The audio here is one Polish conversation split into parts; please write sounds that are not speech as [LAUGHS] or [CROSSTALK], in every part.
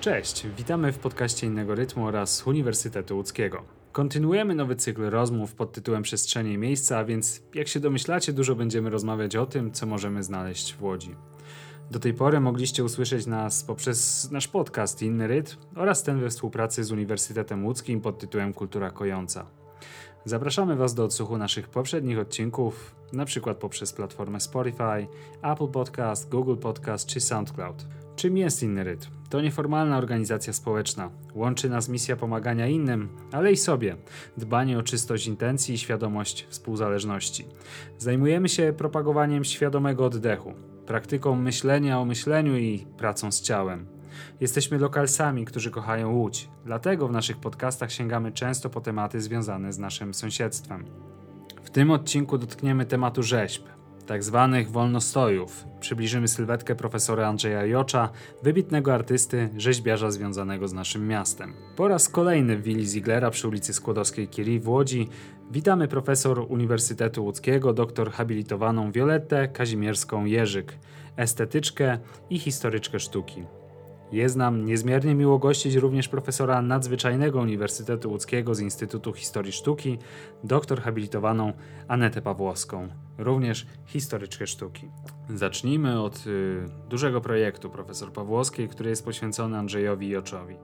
Cześć, witamy w podcaście Innego Rytmu oraz Uniwersytetu Łódzkiego. Kontynuujemy nowy cykl rozmów pod tytułem Przestrzenie i miejsca, więc jak się domyślacie, dużo będziemy rozmawiać o tym, co możemy znaleźć w Łodzi. Do tej pory mogliście usłyszeć nas poprzez nasz podcast Inny Rytm oraz ten we współpracy z Uniwersytetem Łódzkim pod tytułem Kultura Kojąca. Zapraszamy Was do odsłuchu naszych poprzednich odcinków, przykład poprzez platformę Spotify, Apple Podcast, Google Podcast czy SoundCloud. Czym jest Inny Rytm? To nieformalna organizacja społeczna. Łączy nas misja pomagania innym, ale i sobie. Dbanie o czystość intencji i świadomość współzależności. Zajmujemy się propagowaniem świadomego oddechu, praktyką myślenia o myśleniu i pracą z ciałem. Jesteśmy lokalsami, którzy kochają Łódź, dlatego w naszych podcastach sięgamy często po tematy związane z naszym sąsiedztwem. W tym odcinku dotkniemy tematu rzeźb, tak zwanych wolnostojów. Przybliżymy sylwetkę profesora Andrzeja Jocza, wybitnego artysty, rzeźbiarza związanego z naszym miastem. Po raz kolejny w willi Ziglera przy ulicy Skłodowskiej-Curie w Łodzi witamy profesor Uniwersytetu Łódzkiego, doktor habilitowaną Violettę Kazimierską Jerzyk, estetyczkę i historyczkę sztuki. Jest nam niezmiernie miło gościć również profesora nadzwyczajnego Uniwersytetu Łódzkiego z Instytutu Historii Sztuki, doktor habilitowaną Anetę Pawłowską, również historyczkę sztuki. Zacznijmy od y, dużego projektu profesor Pawłowskiej, który jest poświęcony Andrzejowi Joczowi.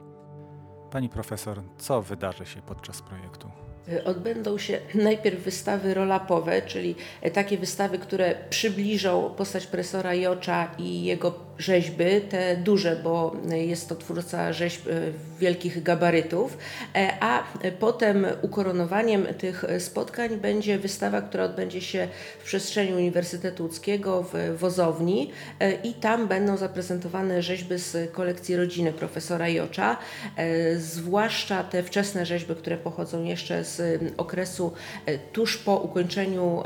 Pani profesor, co wydarzy się podczas projektu? Y, odbędą się najpierw wystawy roll-upowe, czyli takie wystawy, które przybliżą postać profesora Jocza i jego rzeźby, te duże, bo jest to twórca rzeźb e, wielkich gabarytów, e, a potem ukoronowaniem tych spotkań będzie wystawa, która odbędzie się w przestrzeni Uniwersytetu Łódzkiego w Wozowni e, i tam będą zaprezentowane rzeźby z kolekcji rodziny profesora Jocza, zwłaszcza te wczesne rzeźby, które pochodzą jeszcze z okresu tuż po ukończeniu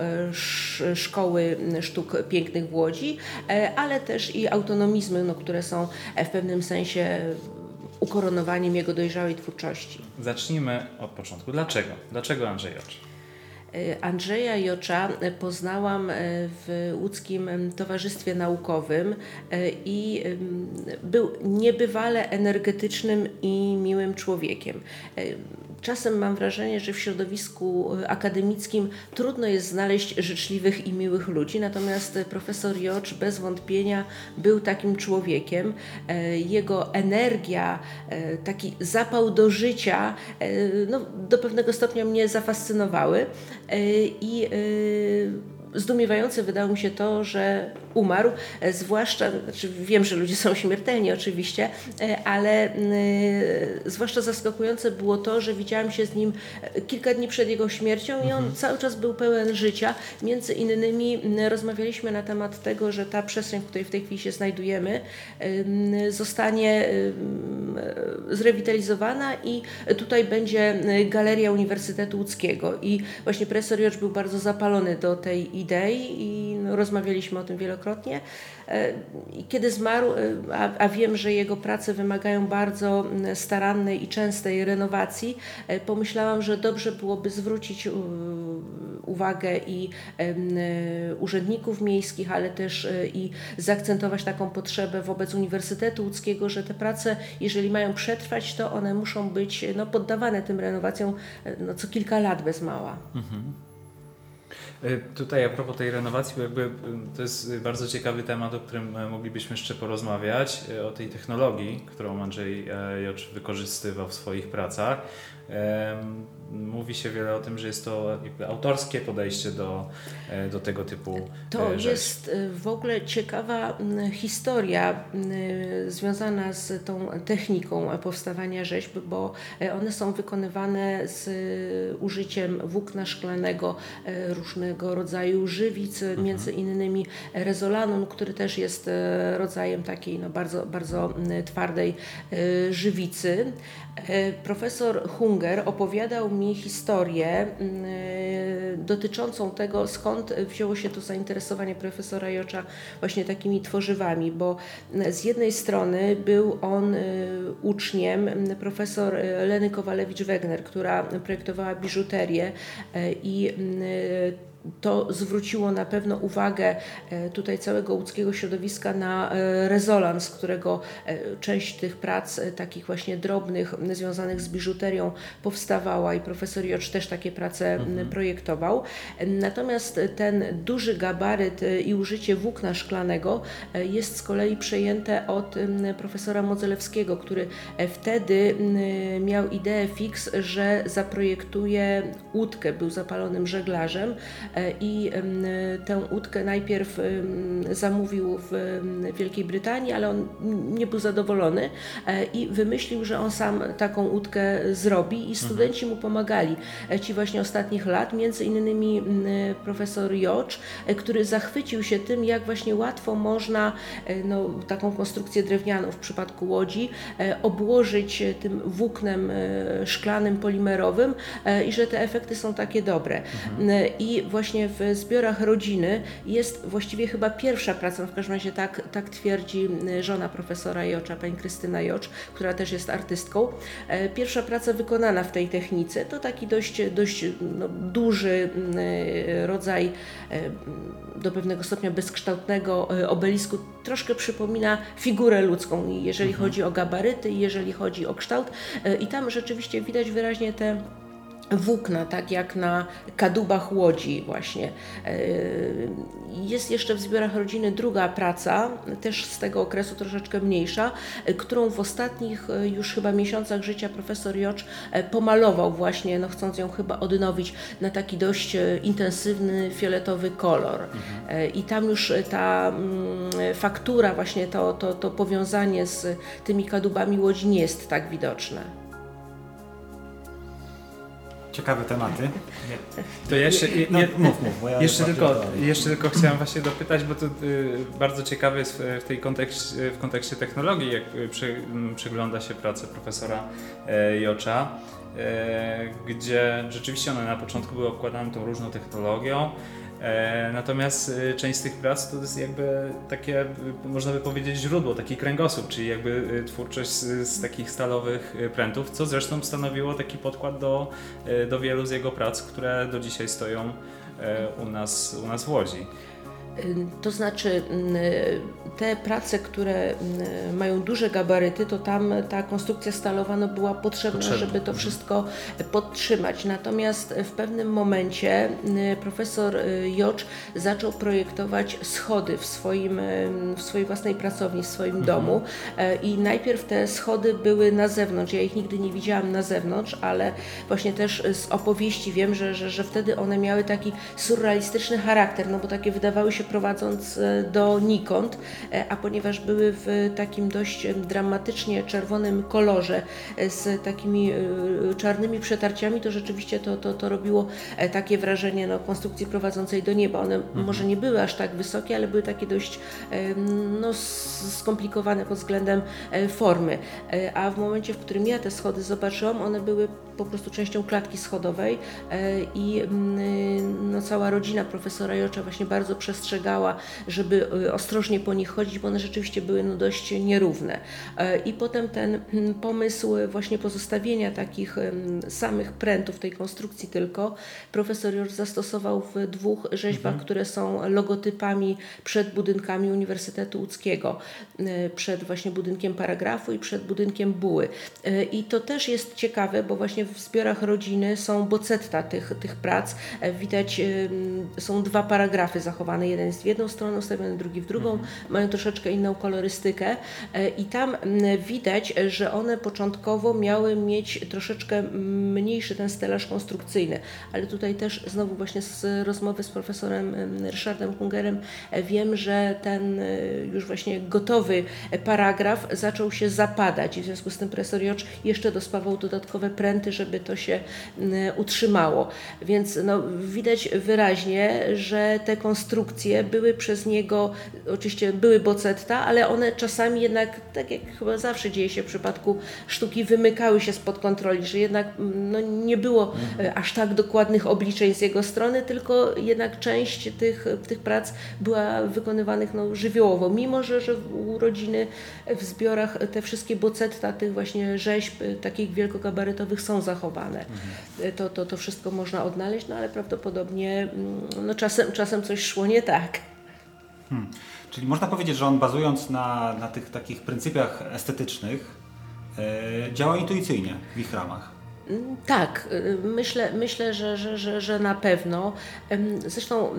Szkoły Sztuk Pięknych w Łodzi, ale też i autonomiczne autonomizmy, no, które są w pewnym sensie ukoronowaniem jego dojrzałej twórczości. Zacznijmy od początku. Dlaczego? Dlaczego Andrzej Jocz? E, Andrzeja Jocza poznałam e, w łódzkim Towarzystwie Naukowym e, i był niebywale energetycznym i miłym człowiekiem. Czasem mam wrażenie, że w środowisku e, akademickim trudno jest znaleźć życzliwych i miłych ludzi, natomiast profesor Jocz bez wątpienia był takim człowiekiem. E, jego energia, e, taki zapał do życia no, do pewnego stopnia mnie zafascynowały i zdumiewające wydało mi się to, że umarł, e, zwłaszcza, znaczy wiem, że ludzie są śmiertelni oczywiście, e, ale e, zwłaszcza zaskakujące było to, że widziałam się z nim kilka dni przed jego śmiercią i on mhm. cały czas był pełen życia. Między innymi rozmawialiśmy na temat tego, że ta przestrzeń, w której w tej chwili się znajdujemy, zostanie zrewitalizowana i tutaj będzie Galeria Uniwersytetu Łódzkiego i właśnie profesor Jocz był bardzo zapalony do tej idei i rozmawialiśmy o tym wielokrotnie. E, kiedy zmarł, e, a, a, wiem, że jego prace wymagają bardzo starannej i częstej renowacji, e, pomyślałam, że dobrze byłoby zwrócić uwagę i urzędników miejskich, ale też i zaakcentować taką potrzebę wobec Uniwersytetu Łódzkiego, że te prace, jeżeli mają przetrwać, to one muszą być no, poddawane tym renowacjom no, co kilka lat bez mała. Mhm. E, tutaj a propos tej renowacji, jakby e, to jest bardzo ciekawy temat, o którym e, moglibyśmy jeszcze porozmawiać, o tej technologii, którą Andrzej Jocz wykorzystywał w swoich pracach. Mówi się wiele o tym, że jest to autorskie podejście do, e, do tego typu e, To rzeczy. jest e, w ogóle ciekawa historia związana z tą techniką powstawania rzeźb, bo one są wykonywane z użyciem włókna szklanego, różnego rodzaju żywic, mhm. między innymi rezolanon, który też jest rodzajem takiej no, bardzo, bardzo twardej żywicy. Profesor Hunger opowiadał mi historię mm, dotyczącą tego, skąd wzięło się to zainteresowanie profesora Jocza właśnie takimi tworzywami, bo z jednej strony był on uczniem profesor Leny Kowalewicz-Wegner, która projektowała biżuterię i to zwróciło na pewno uwagę e, tutaj całego łódzkiego środowiska na e, rezonans, którego e, część tych prac takich właśnie drobnych, związanych z biżuterią powstawała i profesor Jocz też takie prace mhm. projektował. Natomiast ten duży gabaryt i użycie włókna szklanego jest z kolei przejęte od profesora Modzelewskiego, który wtedy miał ideę fix, że zaprojektuje łódkę, był zapalonym żeglarzem i tę łódkę najpierw zamówił w Wielkiej Brytanii, ale on nie był zadowolony e, i wymyślił, że on sam taką łódkę zrobi i studenci mu pomagali. E, ci właśnie ostatnich lat, między innymi profesor Jocz, e, który zachwycił się tym, jak właśnie łatwo można no, taką konstrukcję drewnianą w przypadku łodzi obłożyć tym włóknem szklanym, polimerowym i że te efekty są takie dobre. Mhm. I właśnie właśnie w zbiorach rodziny jest właściwie chyba pierwsza praca, no w każdym razie tak, tak twierdzi y, żona profesora Jocza, pani Krystyna Jocz, która też jest artystką. E, pierwsza praca wykonana w tej technice to taki dość, dość no, duży y, rodzaj e, do pewnego stopnia bezkształtnego obelisku. Troszkę przypomina figurę ludzką, jeżeli mhm. chodzi o gabaryty, jeżeli chodzi o kształt. I tam rzeczywiście widać wyraźnie te włókna, tak jak na kadłubach łodzi właśnie. E, jest jeszcze w zbiorach rodziny druga praca, też z tego okresu troszeczkę mniejsza, którą w ostatnich e, już chyba miesiącach życia profesor Jocz e, pomalował właśnie, no chcąc ją chyba odnowić na taki dość intensywny, fioletowy kolor. Mhm. I tam już ta mm, faktura, właśnie to, to, to powiązanie z tymi kadłubami łodzi nie jest tak widoczne. Ciekawe tematy. To jeszcze, je, no, mów, mów, ja jeszcze, tylko, jeszcze tylko chciałem właśnie dopytać, bo to y, bardzo ciekawe jest w, w tej kontekście, w kontekście technologii, jak przy, przygląda się pracę profesora e, Jocza, e, gdzie rzeczywiście one na początku były okładane tą różną technologią, natomiast e, część z tych prac to jest jakby takie, e, można by powiedzieć, źródło, taki kręgosłup, czyli jakby twórczość z, z takich stalowych prętów, co zresztą stanowiło taki podkład do, do wielu z jego prac, które do dzisiaj stoją u nas, u nas w Łodzi. To znaczy, te prace, które mają duże gabaryty, to tam ta konstrukcja stalowa no, była potrzebna, potrzebna, żeby to mhm. wszystko podtrzymać. Natomiast w pewnym momencie profesor y, Jocz zaczął projektować schody w, swoim, w swojej własnej pracowni, w swoim mhm. domu i najpierw te schody były na zewnątrz. Ja ich nigdy nie widziałam na zewnątrz, ale właśnie też z opowieści wiem, że, że, że wtedy one miały taki surrealistyczny charakter, no bo takie wydawały się prowadząc e, do nikąd, e, a ponieważ były w takim dość dramatycznie czerwonym kolorze e, z takimi czarnymi przetarciami, to rzeczywiście to, to, to robiło takie wrażenie no, konstrukcji prowadzącej do nieba. One mhm. może nie były aż tak wysokie, ale były takie dość no, skomplikowane pod względem formy. A w momencie, w którym ja te schody zobaczyłam, one były po prostu częścią klatki schodowej i mm, no, cała rodzina profesora Jocza właśnie bardzo przestrzegała, żeby y, ostrożnie po nich chodzić, bo one rzeczywiście były no, dość nierówne. E, I potem ten mm, pomysł właśnie pozostawienia takich samych prętów tej konstrukcji tylko profesor Jocz zastosował w dwóch rzeźbach, mhm. które są logotypami przed budynkami Uniwersytetu Łódzkiego, e, przed właśnie budynkiem paragrafu i przed budynkiem buły. E, I to też jest ciekawe, bo właśnie w zbiorach rodziny są bocetta tych, tych prac. Widać, są dwa paragrafy zachowane. Jeden jest w jedną stronę ustawiony, drugi w drugą. Mhm. Mają troszeczkę inną kolorystykę e, i tam widać, że one początkowo miały mieć troszeczkę mniejszy ten stelaż konstrukcyjny, ale tutaj też znowu właśnie z rozmowy z profesorem Ryszardem Hungerem e, wiem, że ten już właśnie gotowy paragraf zaczął się zapadać i w związku z tym profesor Jocz jeszcze dospawał dodatkowe pręty, żeby to się utrzymało. Więc no, widać wyraźnie, że te konstrukcje były przez niego, oczywiście były bocetta, ale one czasami jednak, tak jak chyba zawsze dzieje się w przypadku sztuki, wymykały się spod kontroli, że jednak mm, no, nie było mhm. aż tak dokładnych obliczeń z jego strony, tylko jednak część tych, tych prac była wykonywanych no, żywiołowo, mimo że, że u rodziny w zbiorach te wszystkie bocetta tych właśnie rzeźb takich wielkogabarytowych są zachowane. Mhm. To, to, to wszystko można odnaleźć, no ale prawdopodobnie mm, no, czasem, czasem coś szło nie tak. Hmm. Czyli można powiedzieć, że on bazując na, na tych takich pryncypiach estetycznych e, działa intuicyjnie w ich ramach. Mm, tak, y, myślę, myślę że, że, że, że na pewno. Zresztą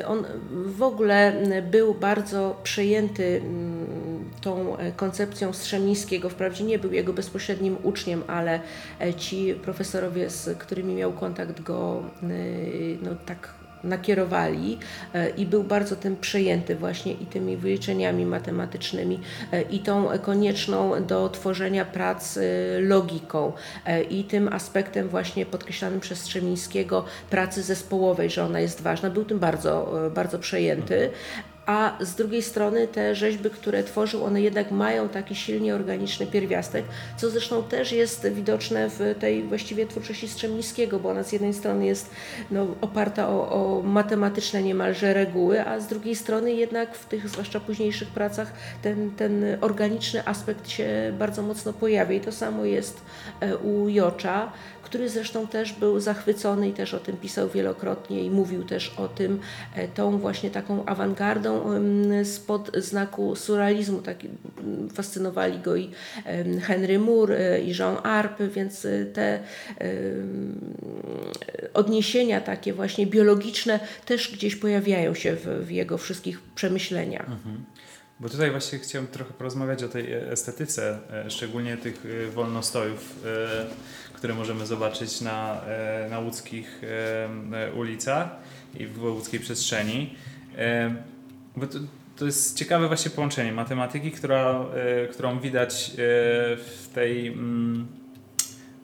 y, on w ogóle był bardzo przejęty mm, tą e, koncepcją Strzemińskiego. Wprawdzie nie był jego bezpośrednim uczniem, ale e, ci profesorowie, z którymi miał kontakt, go y, no, tak nakierowali e, i był bardzo tym przejęty właśnie i tymi wyliczeniami matematycznymi e, i tą konieczną do tworzenia prac e, logiką i tym aspektem właśnie podkreślanym przez Strzemińskiego pracy zespołowej, że ona jest ważna. Był tym bardzo, bardzo przejęty a z drugiej strony te rzeźby, które tworzył, one jednak mają taki silnie organiczny pierwiastek, co zresztą też jest widoczne w tej właściwie twórczości Strzemińskiego, bo ona z jednej strony jest no, oparta o, o matematyczne niemalże reguły, a z drugiej strony jednak w tych zwłaszcza późniejszych pracach ten, ten organiczny aspekt się bardzo mocno pojawia. I to samo jest e, u Jocza który zresztą też był zachwycony i też o tym pisał wielokrotnie i mówił też o tym, e, tą właśnie taką awangardą spod znaku surrealizmu. Tak, fascynowali go i Henry Moore e, i Jean Arp, więc e, te odniesienia takie właśnie biologiczne też gdzieś pojawiają się w, w jego wszystkich przemyśleniach. Mhm. Bo tutaj właśnie chciałem trochę porozmawiać o tej estetyce, szczególnie tych wolnostojów które możemy zobaczyć na, e, na łódzkich e, ulicach i w łódzkiej przestrzeni. E, bo to, to jest ciekawe właśnie połączenie matematyki, która, którą widać w tej mm,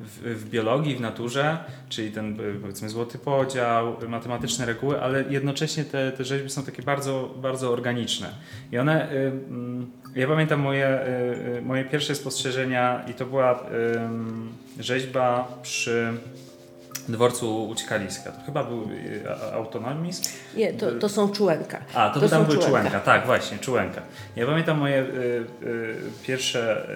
w, w, biologii, w naturze, czyli ten powiedzmy złoty podział, matematyczne reguły, ale jednocześnie te, te rzeźby są takie bardzo, bardzo organiczne. I one mm, ja pamiętam moje, moje pierwsze spostrzeżenia i to była rzeźba przy dworcu Uciekaliska. To chyba był y, autonomizm? Nie, to, to są czułenka. A, to, to tam były czułenka. czułenka. tak, właśnie, czułenka. Ja pamiętam moje y, y, pierwsze,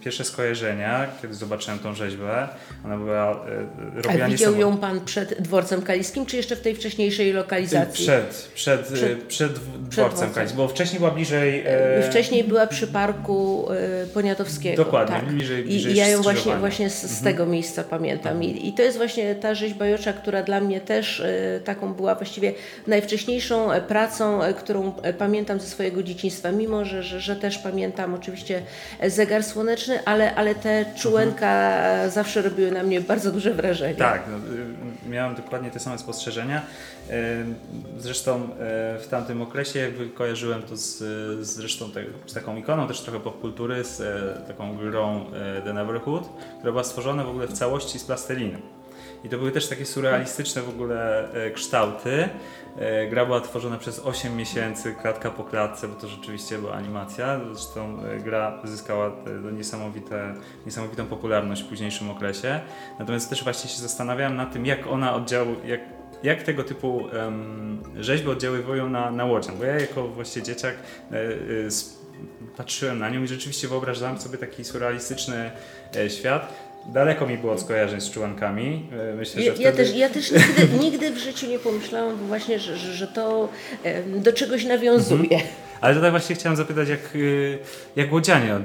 y, pierwsze skojarzenia, kiedy zobaczyłem tą rzeźbę. Ona była y, robiona A widział ją Pan przed dworcem kaliskim, czy jeszcze w tej wcześniejszej lokalizacji? Przed, przed, przed, przed dworcem kaliskim, bo wcześniej była bliżej... Wcześniej była przy parku Poniatowskiego. Dokładnie, tak. bliżej, bliżej I, ja ją właśnie, właśnie z, z mhm. tego miejsca pamiętam. I, I to jest właśnie ta rzeźba Jocza, która dla mnie też e, taką była właściwie najwcześniejszą e, pracą, e, którą pamiętam ze swojego dzieciństwa, mimo że, że, że też pamiętam oczywiście zegar słoneczny, ale, ale te czułenka zawsze robiły na mnie bardzo duże wrażenie. Tak, no, y, miałem dokładnie te same spostrzeżenia. Zresztą w tamtym okresie jakby kojarzyłem to z, zresztą te, z taką ikoną też trochę popkultury, z taką grą The Neverhood, która była stworzona w ogóle w całości z plasteliny. I to były też takie surrealistyczne w ogóle e, kształty. E, gra była tworzona przez 8 miesięcy, klatka po klatce, bo to rzeczywiście była animacja. Zresztą e, gra zyskała niesamowite, niesamowitą popularność w późniejszym okresie. Natomiast też właśnie się zastanawiałem nad tym, jak ona oddziałuje, jak, jak tego typu um, rzeźby oddziaływują na, na łodzian. Bo ja jako właśnie dzieciak patrzyłem na nią i rzeczywiście wyobrażałem sobie taki surrealistyczny świat daleko mi było od skojarzeń z czułankami. E, myślę, że ja, wtedy... ja też, ja też nigdy, [LAUGHS] nigdy w życiu nie pomyślałam właśnie, że, że, że to do czegoś nawiązuje. Mhm. Ale tutaj właśnie chciałem zapytać, jak, y, jak, łodzianie, y,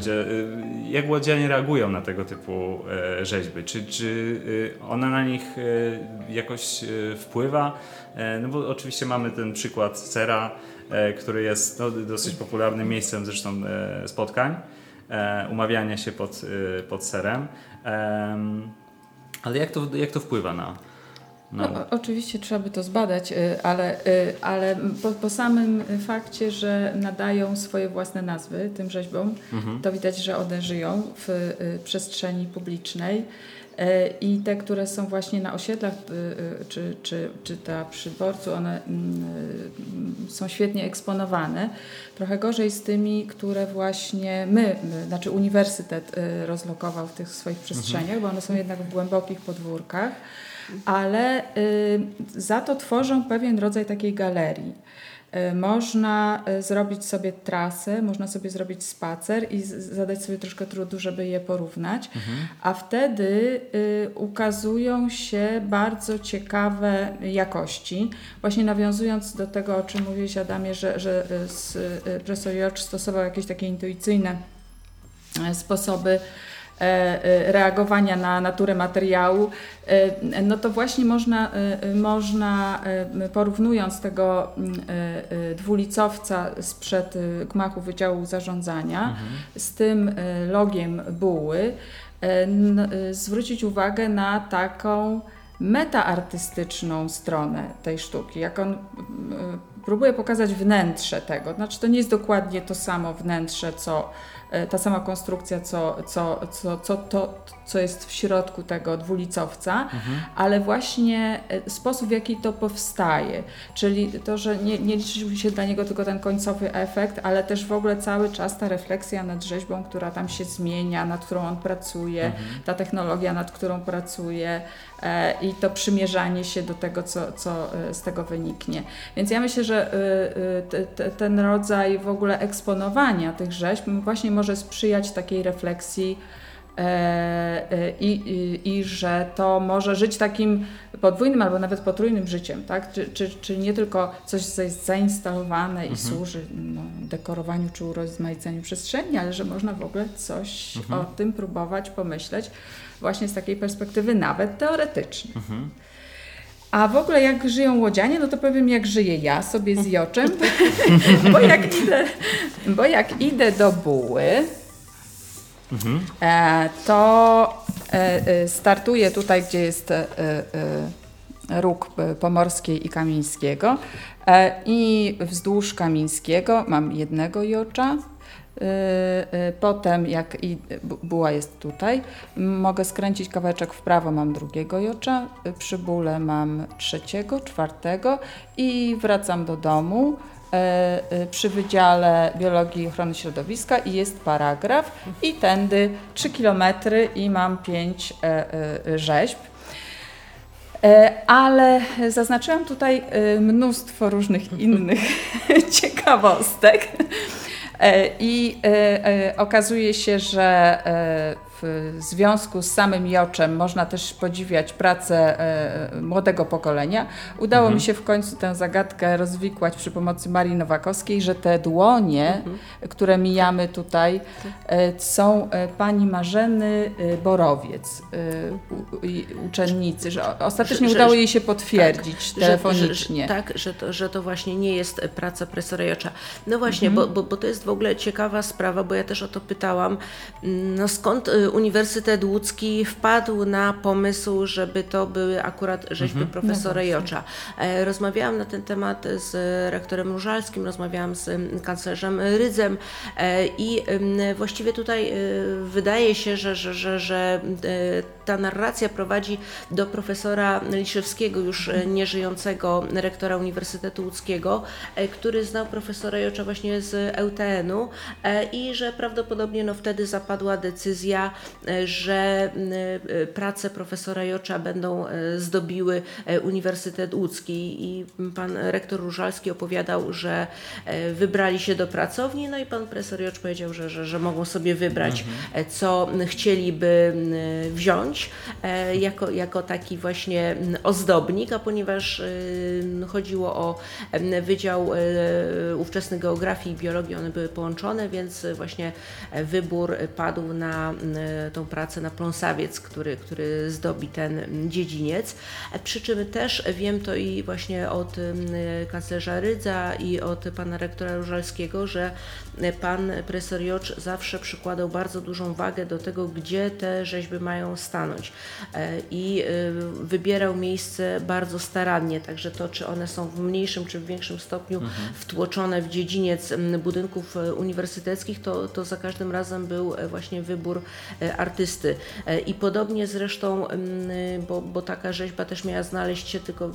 jak łodzianie reagują na tego typu e, rzeźby? Czy, czy y, ona na nich jakoś wpływa? E, no bo oczywiście mamy ten przykład Sera, który jest no, dosyć popularnym miejscem zresztą spotkań umawiania się pod, pod serem. Ale jak to, jak to wpływa na, no. No, oczywiście trzeba by to zbadać, y, ale, y, ale po, po, samym fakcie, że nadają swoje własne nazwy tym rzeźbom, mhm. to widać, że one żyją w y, przestrzeni publicznej. I te, które są właśnie na osiedlach, czy, czy, czy ta przy dworcu, one mm, są świetnie eksponowane. Trochę gorzej z tymi, które właśnie my, znaczy uniwersytet rozlokował w tych swoich przestrzeniach, bo one są jednak w głębokich podwórkach ale y, za to tworzą pewien rodzaj takiej galerii. Y, można y, zrobić sobie trasę, można sobie zrobić spacer i zadać sobie troszkę trudu, żeby je porównać, mhm. a wtedy ukazują się bardzo ciekawe jakości. Właśnie nawiązując do tego, o czym mówiłeś Adamie, że, że profesor George stosował jakieś takie intuicyjne sposoby E, e, reagowania na naturę materiału, e, no to właśnie można, można porównując tego dwulicowca sprzed gmachu Wydziału Zarządzania mhm. z tym logiem buły, zwrócić uwagę na taką metaartystyczną stronę tej sztuki, jak on próbuje pokazać wnętrze tego. Znaczy, to nie jest dokładnie to samo wnętrze, co E, ta sama konstrukcja, co, co, co, co, to, co jest w środku tego dwulicowca, mhm. ale właśnie e, sposób, w jaki to powstaje, czyli to, że nie, nie liczy się dla niego tylko ten końcowy efekt, ale też w ogóle cały czas ta refleksja nad rzeźbą, która tam się zmienia, nad którą on pracuje, mhm. ta technologia, nad którą pracuje e, i to przymierzanie się do tego, co, co z tego wyniknie. Więc ja myślę, że ten rodzaj w ogóle eksponowania tych rzeźb właśnie może sprzyjać takiej refleksji e, e, i, i, i, że to może żyć takim podwójnym albo nawet potrójnym życiem, tak? Czy, czy, czy nie tylko coś jest zainstalowane i mhm. służy no, dekorowaniu czy urozmaiceniu przestrzeni, ale że można w ogóle coś mhm. o tym próbować pomyśleć właśnie z takiej perspektywy nawet teoretycznej. Mhm. A w ogóle jak żyją łodzianie, no to powiem jak żyję ja sobie z Joczem, [LAUGHS] bo, jak idę, bo jak idę do buły, mhm. e, to e, e, startuję tutaj, gdzie jest róg Pomorskiej i Kamińskiego i wzdłuż Kamińskiego mam jednego Jocza, potem, jak i buła jest tutaj, mogę skręcić kawałeczek w prawo, mam drugiego jocza, przy bóle mam trzeciego, czwartego i wracam do domu y, przy Wydziale Biologii i Ochrony Środowiska i jest paragraf i tędy 3 km i mam 5 rzeźb. Ale zaznaczyłam tutaj mnóstwo różnych innych [LAUGHS] ciekawostek. E, I e, e, okazuje się, że w związku z samym Joczem można też podziwiać pracę e, młodego pokolenia. Udało mhm. mi się w końcu tę zagadkę rozwikłać przy pomocy Marii Nowakowskiej, że te dłonie, mhm. które mijamy tutaj, e, są e, pani Marzeny Borowiec, uczennicy, że ostatecznie że, udało jej się potwierdzić tak, telefonicznie. Że, tak, że to, że to właśnie nie jest praca profesora Jocza. No właśnie, mhm. bo, bo, bo to jest w ogóle ciekawa sprawa, bo ja też o to pytałam, no skąd Uniwersytet Łódzki wpadł na pomysł, żeby to były akurat rzeźby mhm. profesora no Jocza. E, rozmawiałam na ten temat z rektorem Różalskim, rozmawiałam z kanclerzem Rydzem e, i właściwie tutaj e, wydaje się, że, że, że, że ta narracja prowadzi do profesora Liszewskiego, już nieżyjącego rektora Uniwersytetu Łódzkiego, który znał profesora Jocza właśnie z EUTN-u i że prawdopodobnie no, wtedy zapadła decyzja że e, prace profesora Jocza będą e, zdobiły e, Uniwersytet Łódzki. I pan rektor Różalski opowiadał, że wybrali się do pracowni, no i pan profesor Jocz powiedział, że, że, że mogą sobie wybrać, mhm. co chcieliby wziąć jako, jako taki właśnie ozdobnik, a ponieważ chodziło o Wydział ówczesny geografii i biologii, one były połączone, więc właśnie wybór padł na tą pracę na pląsawiec, który, który zdobi ten dziedziniec. Przy czym też wiem to i właśnie od kanclerza Rydza i od pana rektora Różalskiego, że pan profesor Jocz zawsze przykładał bardzo dużą wagę do tego, gdzie te rzeźby mają stanąć e, i y, wybierał miejsce bardzo starannie, także to, czy one są w mniejszym czy w większym stopniu mhm. wtłoczone w dziedziniec budynków e, uniwersyteckich, to, to za każdym razem był e, właśnie wybór artysty. I podobnie zresztą, bo, bo taka rzeźba też miała znaleźć się tylko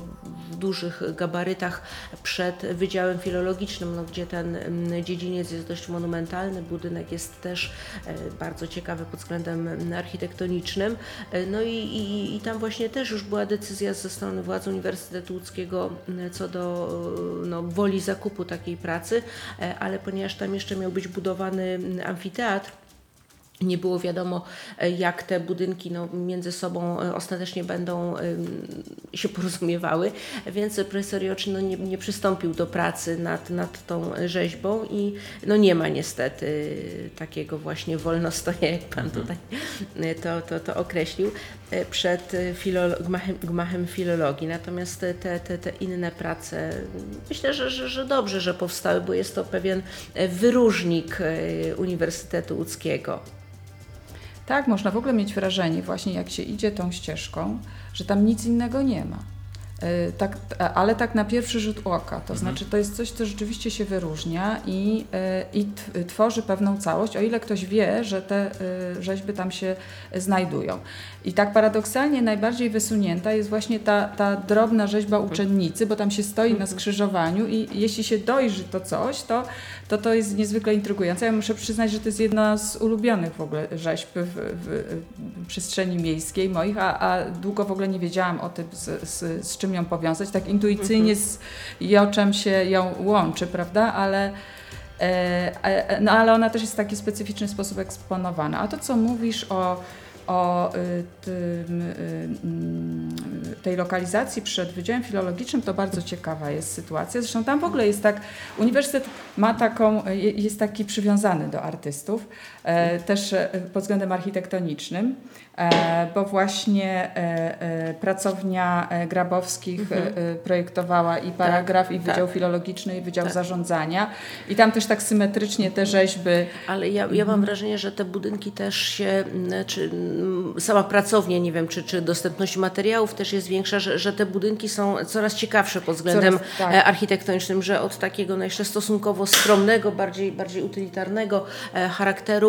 w dużych gabarytach przed Wydziałem Filologicznym, no, gdzie ten dziedziniec jest dość monumentalny, budynek jest też bardzo ciekawy pod względem architektonicznym. No i, i, i tam właśnie też już była decyzja ze strony władz Uniwersytetu Łódzkiego co do no, woli zakupu takiej pracy, ale ponieważ tam jeszcze miał być budowany amfiteatr, nie było wiadomo, e, jak te budynki no, między sobą e, ostatecznie będą się [LAUGHS] porozumiewały, więc profesor Joczy no, nie, nie, przystąpił do pracy nad, nad tą rzeźbą i no, nie ma niestety takiego właśnie wolnostoja, jak Pan mhm. tutaj e, to, to, to określił, przed filolo- gmachem, gmachem, filologii. Natomiast te, te, te inne prace, myślę, że, że, że dobrze, że powstały, bo jest to pewien wyróżnik Uniwersytetu Łódzkiego. Tak, można w ogóle mieć wrażenie, właśnie jak się idzie tą ścieżką, że tam nic innego nie ma. E, tak, ale tak na pierwszy rzut oka, to mhm. znaczy to jest coś, co rzeczywiście się wyróżnia i, e, i tworzy pewną całość, o ile ktoś wie, że te e, rzeźby tam się znajdują. I tak paradoksalnie najbardziej wysunięta jest właśnie ta, ta drobna rzeźba uczennicy, bo tam się stoi na skrzyżowaniu i jeśli się dojrzy to coś, to to, to jest niezwykle intrygujące. Ja muszę przyznać, że to jest jedna z ulubionych w ogóle rzeźb w, w, w przestrzeni miejskiej moich, a, a, długo w ogóle nie wiedziałam o tym, z, z, z czym ją powiązać. Tak intuicyjnie mhm. z Joczem się ją łączy, prawda? Ale e, e, no ale ona też jest w taki specyficzny sposób eksponowana. A to, co mówisz o o y, tym, y, mm, tej lokalizacji przed Wydziałem Filologicznym, to bardzo ciekawa jest sytuacja. Zresztą tam w ogóle jest tak, uniwersytet ma taką, jest taki przywiązany do artystów, e, też e, pod względem architektonicznym. E, bo właśnie e, e, pracownia Grabowskich mhm. projektowała i paragraf, tak, i Wydział tak. Filologiczny, i Wydział tak. Zarządzania. I tam też tak symetrycznie te rzeźby. Ale ja, ja mam wrażenie, że te budynki też się, czy sama pracownia, nie wiem, czy, czy dostępność materiałów też jest większa, że, że te budynki są coraz ciekawsze pod względem coraz, tak. architektonicznym, że od takiego no jeszcze stosunkowo skromnego, bardziej, bardziej utylitarnego charakteru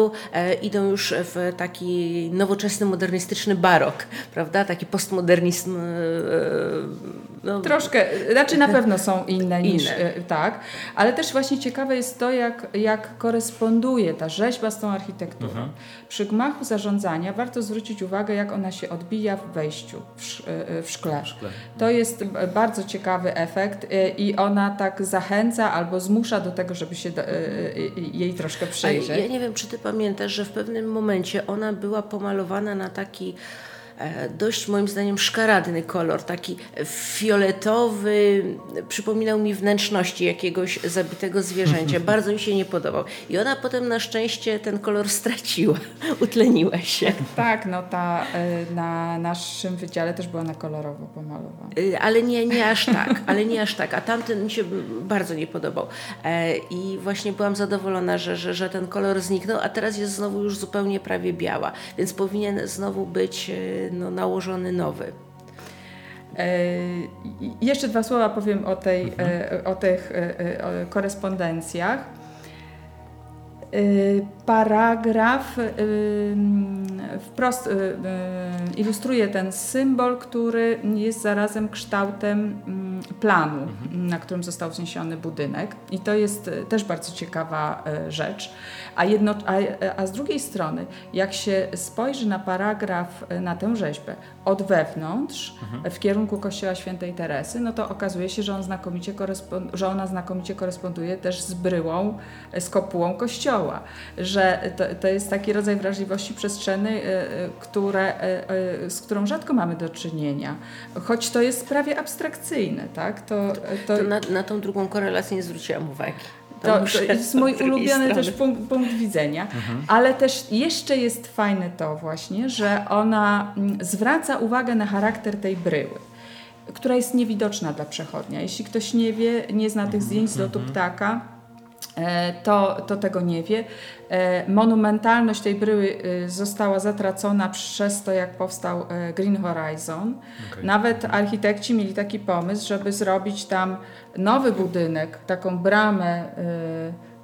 idą już w taki nowoczesny, modernistyczny barok, prawda? Taki postmodernizm. E, no. Troszkę, znaczy na pewno są inne niż inne. E, tak, ale też właśnie ciekawe jest to, jak, jak koresponduje ta rzeźba z tą architekturą. Mhm. Przy gmachu zarządzania warto zwrócić uwagę, jak ona się odbija w wejściu w, e, w szkle. W szkle. To jest bardzo ciekawy efekt i ona tak zachęca albo zmusza do tego, żeby się do, jej troszkę przyjrzeć. Ja nie wiem, czy ty pamiętasz, że w pewnym momencie ona była pomalowana na taki dość moim zdaniem szkaradny kolor, taki fioletowy, przypominał mi wnętrzności jakiegoś zabitego zwierzęcia. [LAUGHS] Bardzo mi się nie podobał. I ona potem na szczęście ten kolor straciła, [LAUGHS] utleniła się. Tak, no ta e, na naszym wydziale też była na kolorowo pomalowana. E, ale nie, nie aż tak, ale nie aż tak. A tamten mi się bardzo nie podobał. I właśnie byłam zadowolona, że, że, że ten kolor zniknął, a teraz jest znowu już zupełnie prawie biała, więc powinien znowu być no, nałożony nowy. E, jeszcze dwa słowa powiem o, tej, mhm. e, o tych e, korespondencjach. Paragraf wprost ilustruje ten symbol, który jest zarazem kształtem mm, planu, mhm. na którym został wzniesiony budynek. I to jest też bardzo ciekawa rzecz. A, jedno, a, a z drugiej strony, jak się spojrzy na paragraf, e, na tę rzeźbę od wewnątrz mhm. w kierunku kościoła świętej Teresy, no to okazuje się, że, on znakomicie że ona znakomicie koresponduje też z bryłą, e, z kopułą kościoła. Że to, to jest taki rodzaj wrażliwości przestrzennej, e, które, z którą rzadko mamy do czynienia. Choć to jest prawie abstrakcyjne, tak? To, to... to na, na tą drugą korelację nie zwróciłam uwagi. To, to jest mój ulubiony strony. też punkt, punkt widzenia. Mhm. Ale też jeszcze jest fajne to właśnie, że ona mm, zwraca uwagę na charakter tej bryły która jest niewidoczna dla przechodnia. Jeśli ktoś nie wie, nie zna tych mhm. zdjęć z lotu mhm. ptaka, e, to, to tego nie wie. E, monumentalność tej bryły e, została zatracona przez to, jak powstał Green Horizon. Okay. Nawet architekci mieli taki pomysł, żeby zrobić tam nowy budynek, taką bramę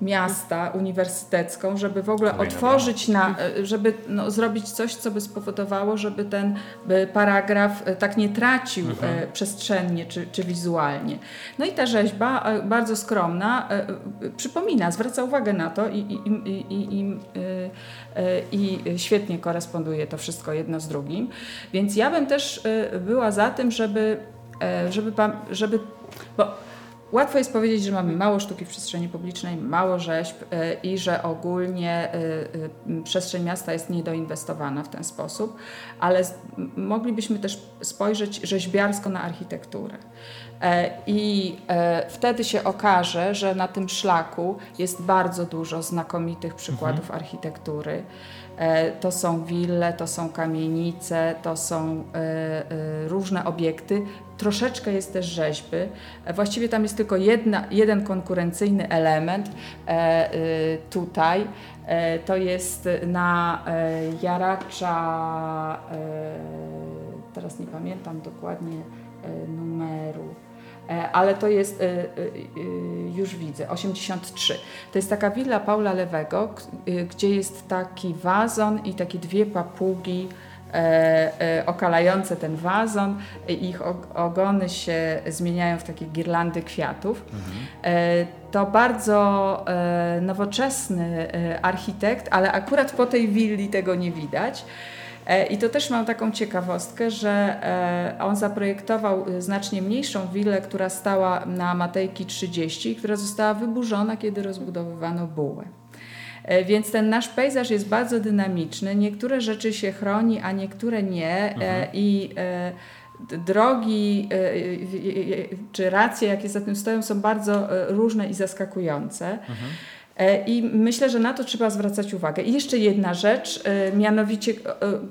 miasta uniwersytecką, żeby w ogóle otworzyć na, żeby no, zrobić coś, co by spowodowało, żeby ten paragraf tak nie tracił mhm. przestrzennie czy, czy wizualnie. No i ta rzeźba, bardzo skromna, przypomina, zwraca uwagę na to i, i, i, i, i, i świetnie koresponduje to wszystko jedno z drugim. Więc ja bym też była za tym, żeby, żeby, żeby bo Łatwo jest powiedzieć, że mamy mało sztuki w przestrzeni publicznej, mało rzeźb e, i że ogólnie e, e, przestrzeń miasta jest niedoinwestowana w ten sposób, ale moglibyśmy też spojrzeć rzeźbiarsko na architekturę. I wtedy się okaże, że na tym szlaku jest bardzo dużo znakomitych przykładów mhm. architektury. To są wille, to są kamienice, to są różne obiekty, troszeczkę jest też rzeźby. Właściwie tam jest tylko jedna, jeden konkurencyjny element e, tutaj. E, to jest na e, Jaracza, teraz nie pamiętam dokładnie numeru, ale to jest, już widzę, 83. To jest taka willa Paula Lewego, gdzie jest taki wazon i takie dwie papugi, E, e, okalające ten wazon. Ich ogony się zmieniają w takie girlandy kwiatów. Mhm. E, to bardzo nowoczesny architekt, ale akurat po tej willi tego nie widać. I to też mam taką ciekawostkę, że on zaprojektował znacznie mniejszą willę, która stała na Matejki 30, która została wyburzona, kiedy rozbudowywano bułę. E, więc ten nasz pejzaż jest bardzo dynamiczny. Niektóre rzeczy się chroni, a niektóre nie. E, mhm. I e, drogi czy racje, jakie za tym stoją, są bardzo różne i zaskakujące. Mhm. I myślę, że na to trzeba zwracać uwagę. I jeszcze jedna rzecz, mianowicie,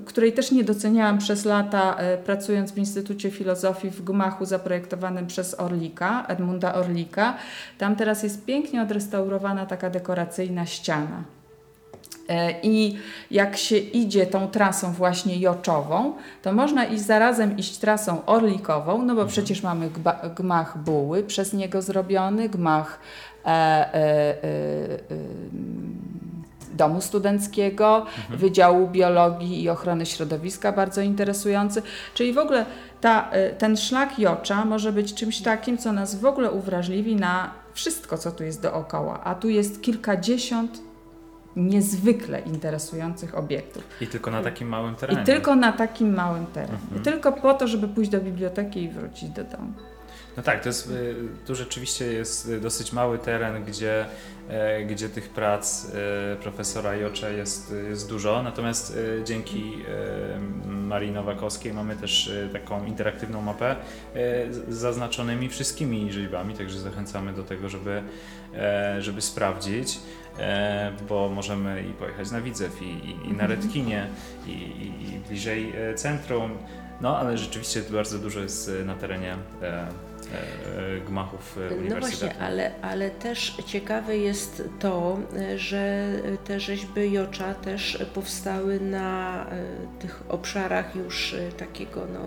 której też nie doceniałam przez lata, pracując w Instytucie Filozofii w gmachu zaprojektowanym przez Orlika, Edmunda Orlika. Tam teraz jest pięknie odrestaurowana taka dekoracyjna ściana. I jak się idzie tą trasą właśnie joczową, to można iść zarazem iść trasą orlikową, no bo mhm. przecież mamy gmach buły przez niego zrobiony, gmach e, e, e, domu studenckiego, mhm. Wydziału Biologii i Ochrony Środowiska, bardzo interesujący. Czyli w ogóle ta, e, ten szlak Jocza może być czymś takim, co nas w ogóle uwrażliwi na wszystko, co tu jest dookoła. A tu jest kilkadziesiąt niezwykle interesujących obiektów. I tylko na takim małym terenie. I tylko na takim małym terenie. Mhm. Tylko po to, żeby pójść do biblioteki i wrócić do domu. No tak, to jest, y, tu rzeczywiście jest dosyć mały teren, gdzie, e, gdzie tych prac e, profesora Jocze jest, jest dużo, natomiast e, dzięki Marii Nowakowskiej mamy też taką interaktywną mapę z zaznaczonymi wszystkimi rzeźbami, także zachęcamy do tego, żeby, żeby sprawdzić. bo możemy i pojechać na Widzew, i, i, i na mhm. Redkinie, i, i, bliżej centrum, no ale rzeczywiście bardzo dużo jest na terenie gmachów uniwersytetu. No właśnie, ale, ale też ciekawe jest to, że te rzeźby Jocza też powstały na e, tych obszarach już e, takiego no,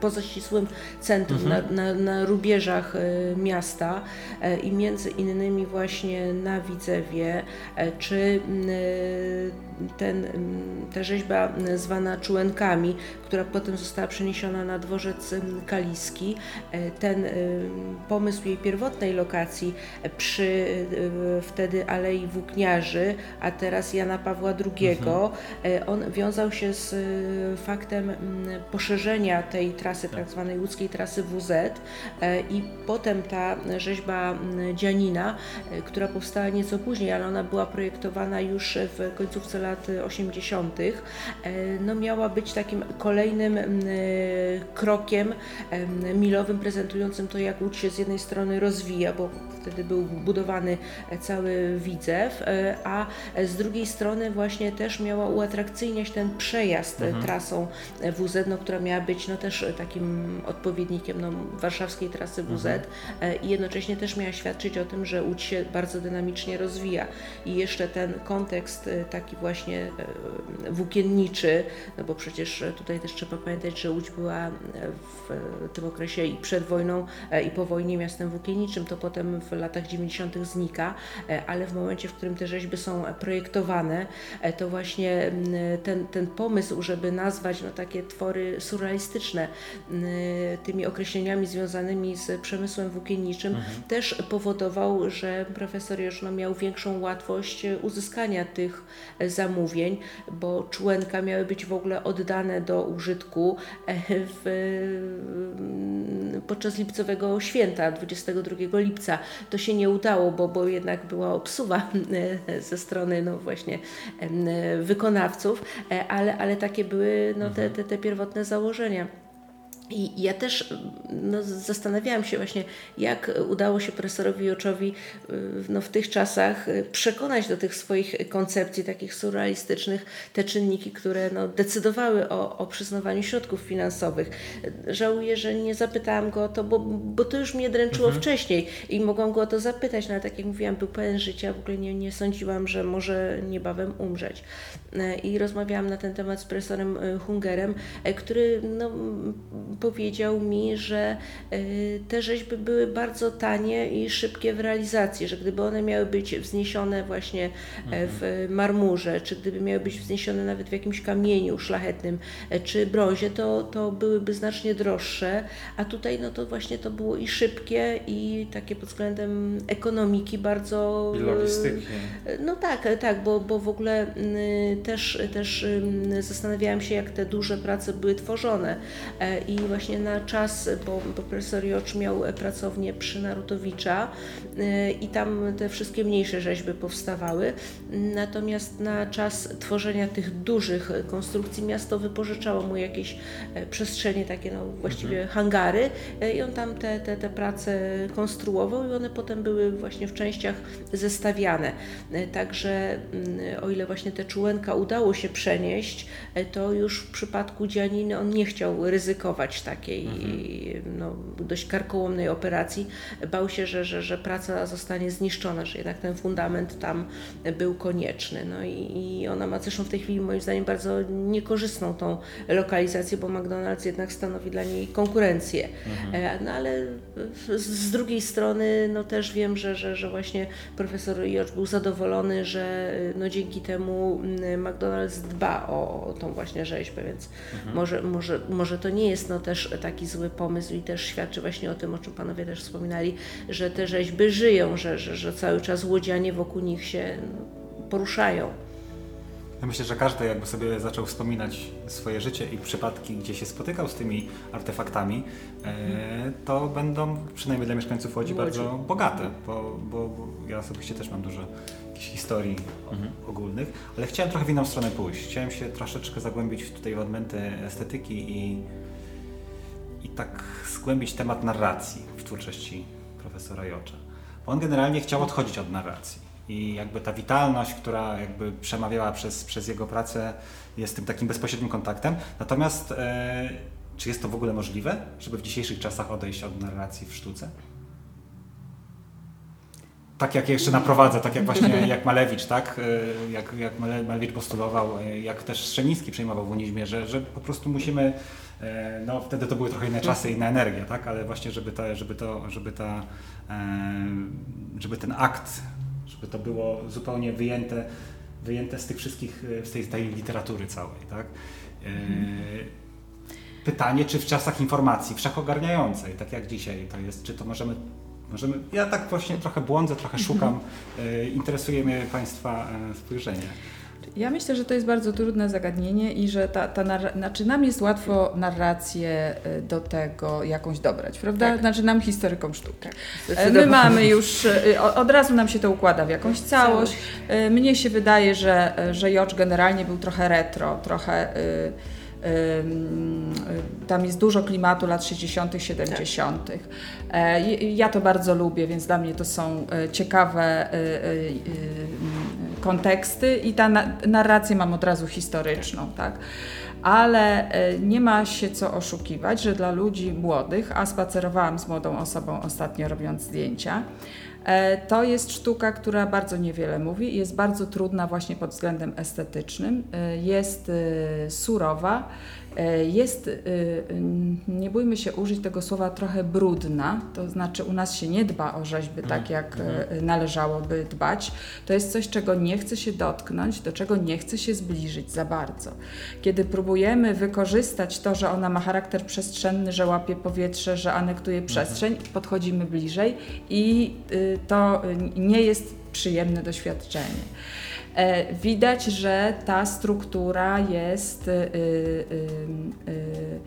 poza ścisłym centrum, mhm. na, na, na rubieżach miasta i między innymi właśnie na Widzewie, czy ten, ta rzeźba zwana Czułenkami, która potem została przeniesiona na dworzec Kaliski, ten ten pomysł jej pierwotnej lokacji przy y, wtedy Alei Włókniarzy, a teraz Jana Pawła II, mhm. On wiązał się z faktem poszerzenia tej trasy, tak zwanej łódzkiej trasy WZ i potem ta rzeźba Dzianina, która powstała nieco później, ale ona była projektowana już w końcówce lat 80., no miała być takim kolejnym mm, krokiem milowym prezentującym to, jak Łódź się z jednej strony rozwija, bo wtedy był budowany cały Widzew, e, a z drugiej strony właśnie też miała uatrakcyjniać ten przejazd mhm. trasą WZ, no, która miała być no, też takim odpowiednikiem no, warszawskiej trasy WZ mhm. E, i jednocześnie też miała świadczyć o tym, że Łódź się bardzo dynamicznie rozwija i jeszcze ten kontekst taki właśnie włókienniczy, no bo przecież tutaj też trzeba pamiętać, że Łódź była w tym okresie i przed wojną i po wojnie miastem włókienniczym, to potem w latach 90. znika, ale w momencie, w którym te rzeźby są projektowane, to właśnie ten, ten pomysł, żeby nazwać no, takie twory surrealistyczne tymi określeniami związanymi z przemysłem włókienniczym, mhm. też powodował, że profesor Joszno miał większą łatwość uzyskania tych zamówień, bo człenka miały być w ogóle oddane do użytku e, w, podczas lipcowego święta 22 lipca. To się nie udało, bo, bo jednak była obsuwa e, ze strony no właśnie wykonawców, e, ale, ale takie były no, te, te, te pierwotne założenia. I ja też no, zastanawiałam się właśnie, jak udało się profesorowi Joczowi no, w tych czasach przekonać do tych swoich koncepcji takich surrealistycznych te czynniki, które no, decydowały o, o przyznawaniu środków finansowych. Żałuję, że nie zapytałam go o to, bo, bo to już mnie dręczyło mhm. wcześniej i mogłam go o to zapytać, no ale tak jak mówiłam, był pełen życia, w ogóle nie, nie sądziłam, że może niebawem umrzeć. I rozmawiałam na ten temat z profesorem Hungerem, który no, powiedział mi, że y, te rzeźby były bardzo tanie i szybkie w realizacji, że gdyby one miały być wzniesione właśnie e, mhm. w marmurze, czy gdyby miały być wzniesione nawet w jakimś kamieniu szlachetnym, e, czy brązie, to, to byłyby znacznie droższe, a tutaj no to właśnie to było i szybkie i takie pod względem ekonomiki bardzo... I logistyki. E, no tak, tak, bo, bo w ogóle też, też zastanawiałam się, jak te duże prace były tworzone i właśnie na czas, bo, bo profesor Jocz miał pracownię przy Narutowicza y, i tam te wszystkie mniejsze rzeźby powstawały. Natomiast na czas tworzenia tych dużych konstrukcji miasto wypożyczało mu jakieś e, przestrzenie, takie no właściwie mhm. hangary e, i on tam te, te, te prace konstruował i one potem były właśnie w częściach zestawiane. E, także mm, o ile właśnie te czułenka udało się przenieść, to już w przypadku Dzianiny on nie chciał ryzykować takiej mhm. no, dość karkołomnej operacji. Bał się, że, że, że praca zostanie zniszczona, że jednak ten fundament tam był konieczny. No i, i ona ma zresztą w tej chwili moim zdaniem bardzo niekorzystną tą lokalizację, bo McDonald's jednak stanowi dla niej konkurencję. Mhm. E, no ale z drugiej strony no też wiem, że, że, że właśnie profesor Jocz był zadowolony, że no dzięki temu mm, McDonald's dba o, o tą właśnie rzeźbę, więc mhm. może, może, może to nie jest no też też taki zły pomysł i też świadczy właśnie o tym, o czym panowie też wspominali, że te rzeźby żyją, że, że, że cały czas łodzianie wokół nich się poruszają. Ja myślę, że każdy jakby sobie zaczął wspominać swoje życie i przypadki, gdzie się spotykał z tymi artefaktami, e, to będą przynajmniej dla mieszkańców Łodzi, Łodzi. bardzo bogate, bo, bo, bo, ja osobiście też mam dużo jakichś historii mhm. ogólnych, ale chciałem trochę w inną stronę pójść. Chciałem się troszeczkę zagłębić tutaj w odmęty estetyki i tak zgłębić temat narracji w twórczości profesora Jocza. On generalnie chciał odchodzić od narracji i jakby ta witalność, która jakby przemawiała przez, przez jego pracę jest tym takim bezpośrednim kontaktem. Natomiast e, czy jest to w ogóle możliwe, żeby w dzisiejszych czasach odejść od narracji w sztuce? tak jak jeszcze naprowadzę, tak jak właśnie [LAUGHS] jak Malewicz, tak? E, jak, jak Malewicz postulował, e, jak też Strzemiński przejmował w unizmie, że, że po prostu musimy no wtedy to były trochę inne czasy, inna energia, tak? Ale właśnie, żeby, ta, żeby, to, żeby, ta, e, żeby ten akt, żeby to było zupełnie wyjęte, wyjęte z tych wszystkich, z tej, tej literatury całej, tak? E, pytanie, czy w czasach informacji wszechogarniającej, tak jak dzisiaj to jest, czy to możemy Możemy, ja tak właśnie trochę błądzę, trochę szukam. Interesuje mnie Państwa spojrzenie. Ja myślę, że to jest bardzo trudne zagadnienie i że ta, ta narra- znaczy nam jest łatwo narrację y, do tego jakąś dobrać, prawda? Tak. Znaczy nam historykom sztuki. Tak, My mamy już, y, od razu nam się to układa w jakąś całość. całość. Mnie się wydaje, że, że Jocz generalnie był trochę retro, trochę... Tam jest dużo klimatu lat 60., 70. Tak. Ja to bardzo lubię, więc dla mnie to są ciekawe konteksty i ta narrację mam od razu historyczną, tak? Ale e, nie ma się co oszukiwać, że dla ludzi młodych, a spacerowałam z młodą osobą ostatnio robiąc zdjęcia, To jest sztuka, która bardzo niewiele mówi, jest bardzo trudna właśnie pod względem estetycznym, jest surowa, E, jest, y, nie bójmy się użyć tego słowa, trochę brudna, to znaczy u nas się nie dba o rzeźby tak, mhm. jak mhm. należałoby dbać. To jest coś, czego nie chce się dotknąć, do czego nie chce się zbliżyć za bardzo. Kiedy próbujemy wykorzystać to, że ona ma charakter przestrzenny, że łapie powietrze, że anektuje mhm. przestrzeń, podchodzimy bliżej i y, to nie jest przyjemne doświadczenie. E, widać, że ta struktura jest y, y, y,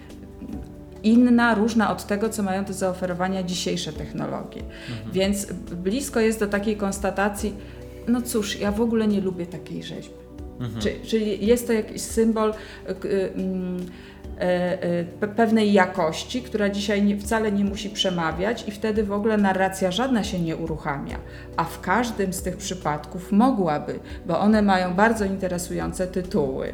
inna, różna od tego, co mają do zaoferowania dzisiejsze technologie. Mhm. Więc blisko jest do takiej konstatacji, no cóż, ja w ogóle nie lubię takiej rzeźby. Mhm. czyli jest to jakiś symbol. E, e, pewnej jakości, która dzisiaj nie, wcale nie musi przemawiać i wtedy w ogóle narracja żadna się nie uruchamia. A w każdym z tych przypadków mogłaby, bo one mają bardzo interesujące tytuły.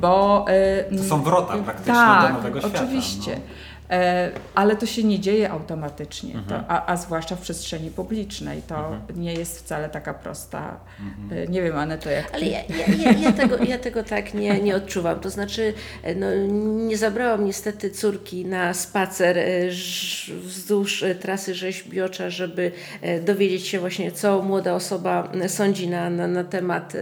Bo, e, to są wrota praktycznie tak, do nowego świata. Oczywiście. No. E, ale to się nie dzieje automatycznie, mhm. to, a, a, zwłaszcza w przestrzeni publicznej. To mhm. nie jest wcale taka prosta. Mhm. E, nie wiem, Anne, to jak. Ale ja, ja, ja, tego, ja tego tak nie, nie odczuwam. To znaczy, e, no, nie zabrałam niestety córki na spacer wzdłuż trasy rzeźbiocza, żeby dowiedzieć się właśnie, co młoda osoba sądzi na, na, na temat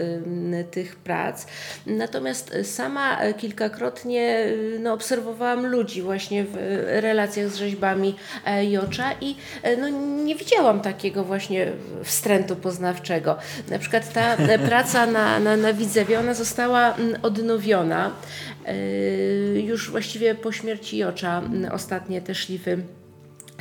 tych prac. Natomiast sama kilkakrotnie no, obserwowałam ludzi właśnie w relacjach z rzeźbami e, Jocza i e, no, nie widziałam takiego właśnie wstrętu poznawczego. Na przykład ta e, praca na, na, na Widzewie, ona została mm, odnowiona już właściwie po śmierci Jocza, mm, ostatnie te szlify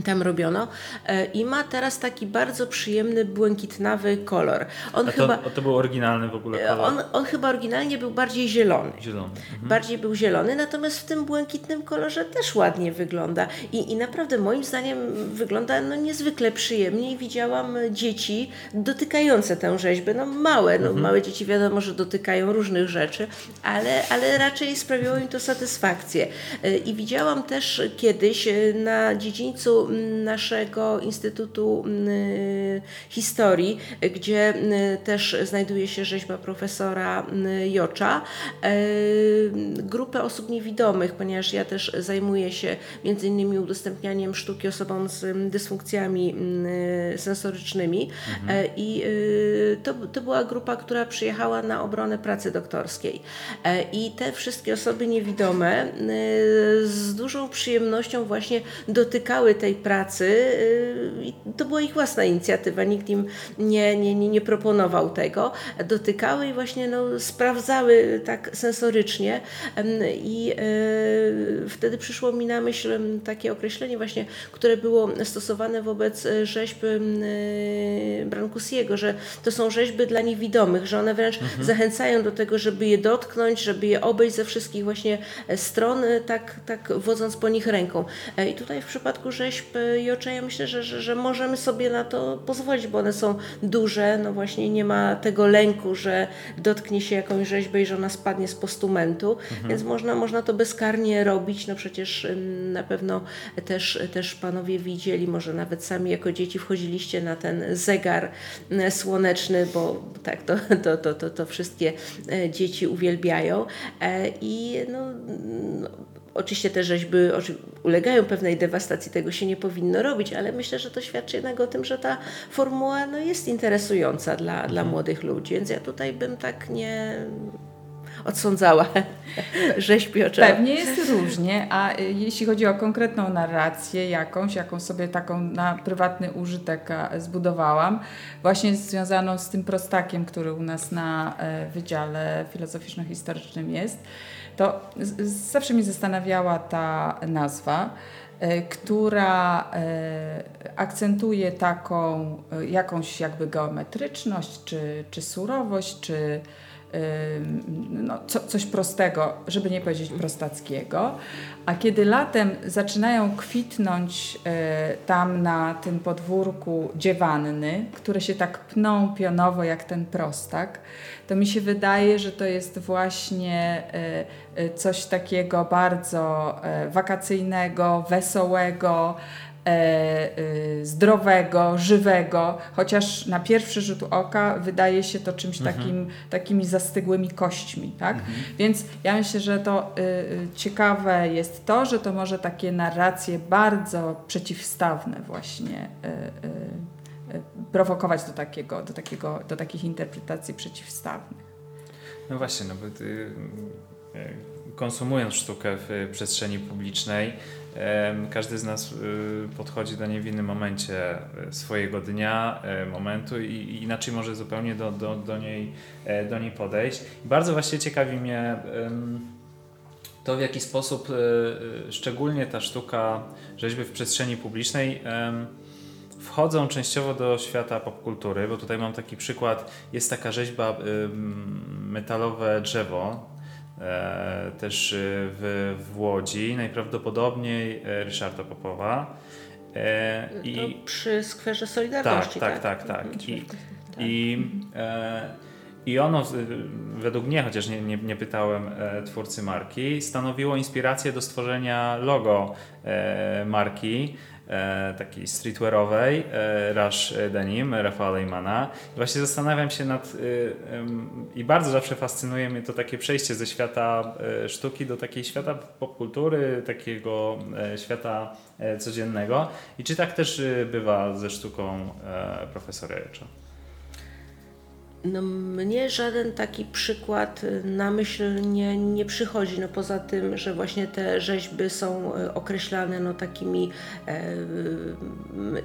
tam robiono e, i ma teraz taki bardzo przyjemny, błękitnawy kolor. On a to, chyba, to był oryginalny w ogóle kolor? On, on chyba oryginalnie był bardziej zielony. Zielony. Mhm. Bardziej był zielony, natomiast w tym błękitnym kolorze też ładnie wygląda i, i naprawdę moim zdaniem wygląda no, niezwykle przyjemnie i widziałam dzieci dotykające tę rzeźbę, no małe, no, mhm. małe dzieci wiadomo, że dotykają różnych rzeczy, ale, ale raczej sprawiło im to satysfakcję. E, I widziałam też kiedyś e, na dziedzińcu naszego Instytutu Historii, gdzie też znajduje się rzeźba profesora Jocza. E, grupę osób niewidomych, ponieważ ja też zajmuję się między innymi udostępnianiem sztuki osobom z dysfunkcjami sensorycznymi mhm. E, i e, to, to była grupa, która przyjechała na obronę pracy doktorskiej. I te wszystkie osoby niewidome z dużą przyjemnością właśnie dotykały tej pracy. Y, to była ich własna inicjatywa, nikt im nie, nie, nie, nie proponował tego. Dotykały i właśnie no, sprawdzały tak sensorycznie i y, wtedy przyszło mi na myśl takie określenie właśnie, które było stosowane wobec rzeźb y, Brancusiego, że to są rzeźby dla niewidomych, że one wręcz mhm. zachęcają do tego, żeby je dotknąć, żeby je obejść ze wszystkich właśnie stron, tak, tak wodząc po nich ręką. E, I tutaj w przypadku rzeźb Jocze, ja myślę, że, że, że, możemy sobie na to pozwolić, bo one są duże, no właśnie nie ma tego lęku, że dotknie się jakąś rzeźbę i że ona spadnie z postumentu, mhm. więc można, można to bezkarnie robić, no przecież na pewno też, też panowie widzieli, może nawet sami jako dzieci wchodziliście na ten zegar słoneczny, bo tak, to, to, to, to, to wszystkie e, dzieci uwielbiają. E, i no, no Oczywiście te rzeźby ulegają pewnej dewastacji, tego się nie powinno robić, ale myślę, że to świadczy jednak o tym, że ta formuła no, jest interesująca dla, mhm. dla młodych ludzi, więc ja tutaj bym tak nie odsądzała [LAUGHS] rzeźbiocza. Pewnie jest różnie, a y, jeśli chodzi o konkretną narrację jakąś, jaką sobie taką na prywatny użytek zbudowałam, właśnie związaną z tym prostakiem, który u nas na e, Wydziale Filozoficzno-Historycznym jest, to zawsze mnie zastanawiała ta nazwa, e, która e, akcentuje taką jakąś jakby geometryczność, czy, czy surowość, czy no, co, coś prostego, żeby nie powiedzieć prostackiego. A kiedy latem zaczynają kwitnąć y, tam na tym podwórku dziewanny, które się tak pną pionowo jak ten prostak, to mi się wydaje, że to jest właśnie y, y, coś takiego bardzo wakacyjnego, wesołego, zdrowego, żywego, chociaż na pierwszy rzut oka wydaje się to czymś mhm. takim, takimi zastygłymi kośćmi. Tak? Mhm. Więc ja myślę, że to ciekawe jest to, że to może takie narracje bardzo przeciwstawne właśnie prowokować do, takiego, do, takiego, do takich interpretacji przeciwstawnych. No właśnie, no bo ty, e, konsumując sztukę w przestrzeni publicznej, każdy z nas e, podchodzi do niej w innym momencie e, swojego dnia, momentu i inaczej może zupełnie do, do, do, niej, do niej podejść. Bardzo właśnie ciekawi mnie to, w jaki sposób szczególnie ta sztuka rzeźby w przestrzeni publicznej wchodzą częściowo do świata popkultury, bo tutaj mam taki przykład, jest taka rzeźba metalowe drzewo, e, też e, w, w Łodzi, najprawdopodobniej e, Ryszarda Popowa. I przy skwerze Solidarności. Tak, tak, tak. tak. tak. I, i, i ono, według mnie, chociaż nie, nie, nie pytałem twórcy marki, stanowiło inspirację do stworzenia logo marki e, takiej streetwearowej, e, Rush Denim, Rafała Leymana. I właśnie zastanawiam się nad, e, i bardzo zawsze fascynuje mnie to takie przejście ze świata e, sztuki do takiej świata popkultury, takiego świata codziennego. I czy tak też bywa ze sztuką profesora Jecza? No, mnie żaden taki przykład y, na myśl nie, nie przychodzi, no poza tym, że właśnie te rzeźby są y, określane no, takimi e,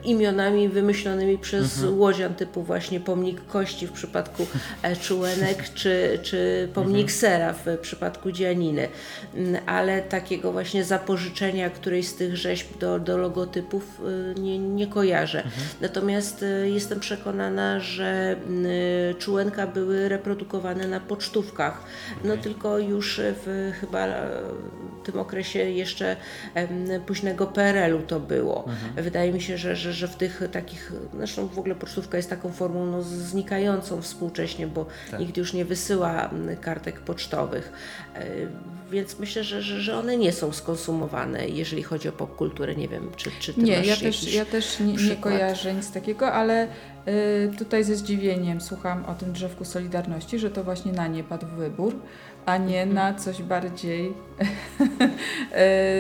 imionami wymyślonymi przez mhm. łodzian, typu właśnie pomnik kości w przypadku e, Czułenek, [LAUGHS] czy, czy pomnik mhm. sera w przypadku Dzianiny. Mm, ale takiego właśnie zapożyczenia którejś z tych rzeźb do, do logotypów y, nie, nie kojarzę. Mhm. Natomiast jestem przekonana, że czółenka były reprodukowane na pocztówkach. No okay. tylko już w chyba w tym okresie jeszcze późnego PRL-u to było. Mhm. Wydaje mi się, że, że, że w tych takich, zresztą w ogóle pocztówka jest taką formą no, znikającą współcześnie, bo tak. nikt już nie wysyła kartek pocztowych. E, więc myślę, że, że, że one nie są skonsumowane, jeżeli chodzi o popkulturę. Nie wiem, czy, czy ty Nie, ja też, ja też nie, nie kojarzę nic takiego, ale tutaj ze zdziwieniem słucham o tym drzewku Solidarności, że to właśnie na nie padł wybór, a nie mhm. na coś bardziej [LAUGHS]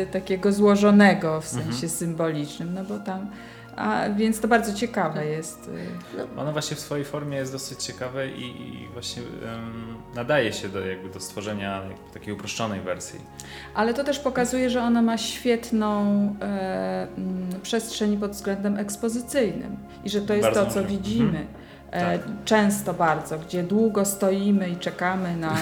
y, takiego złożonego w sensie mhm. symbolicznym, no bo tam a, więc to bardzo ciekawe jest. Y, no. Ono właśnie w swojej formie jest dosyć ciekawe i, i właśnie um, nadaje się do, jakby do stworzenia takiej uproszczonej wersji. Ale to też pokazuje, że ona ma świetną e, przestrzeń pod względem ekspozycyjnym i że to jest bardzo to, co widzimy. Mhm. E, tak. Często bardzo, gdzie długo stoimy i czekamy na.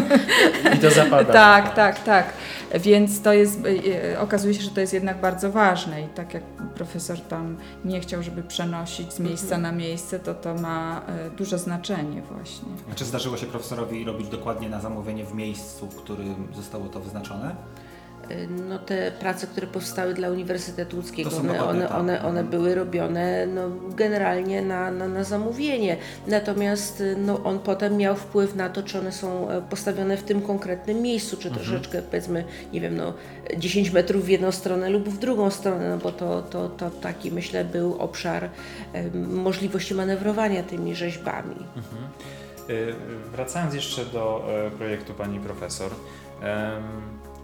[LAUGHS] I to zapada. tak, tak, tak. Więc to jest, e, e, okazuje się, że to jest jednak bardzo ważne i tak jak profesor tam nie chciał, żeby przenosić z miejsca mhm. na miejsce, to to ma duże znaczenie właśnie. A czy zdarzyło się profesorowi robić dokładnie na zamówienie w miejscu, w którym zostało to wyznaczone? No te prace, które powstały dla Uniwersytetu Łódzkiego, one, one, one, one, były robione no, generalnie na, na, na zamówienie. Natomiast no, on potem miał wpływ na to, czy one są e, postawione w tym konkretnym miejscu, czy mhm. troszeczkę powiedzmy, nie wiem, no, 10 metrów w jedną stronę lub w drugą stronę, no bo to, to, to taki myślę był obszar możliwości manewrowania tymi rzeźbami. Mhm. Y, wracając jeszcze do e, projektu pani profesor.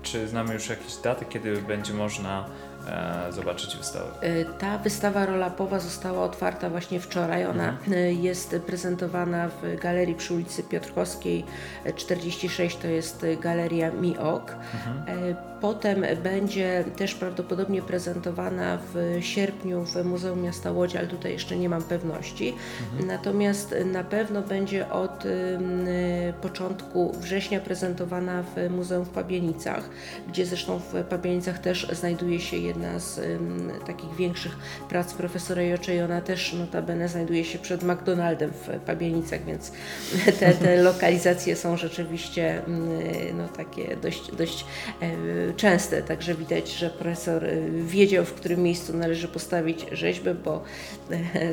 Czy znamy już jakieś daty, kiedy będzie można e, zobaczyć wystawę? E, ta wystawa rolapowa została otwarta właśnie wczoraj. Ona mhm. E, jest prezentowana w galerii przy ulicy Piotrkowskiej 46, to jest galeria Miok. Mhm. Potem będzie też prawdopodobnie prezentowana w sierpniu w Muzeum Miasta Łodzi, ale tutaj jeszcze nie mam pewności. Mhm. Natomiast na pewno będzie od początku września prezentowana w Muzeum w Pabienicach, gdzie zresztą w Pabienicach też znajduje się jedna z takich większych prac profesora Jocze i ona też notabene znajduje się przed McDonaldem w Pabienicach, więc te, te [LAUGHS] lokalizacje są rzeczywiście no, takie dość, dość częste, także widać, że profesor wiedział, w którym miejscu należy postawić rzeźbę, bo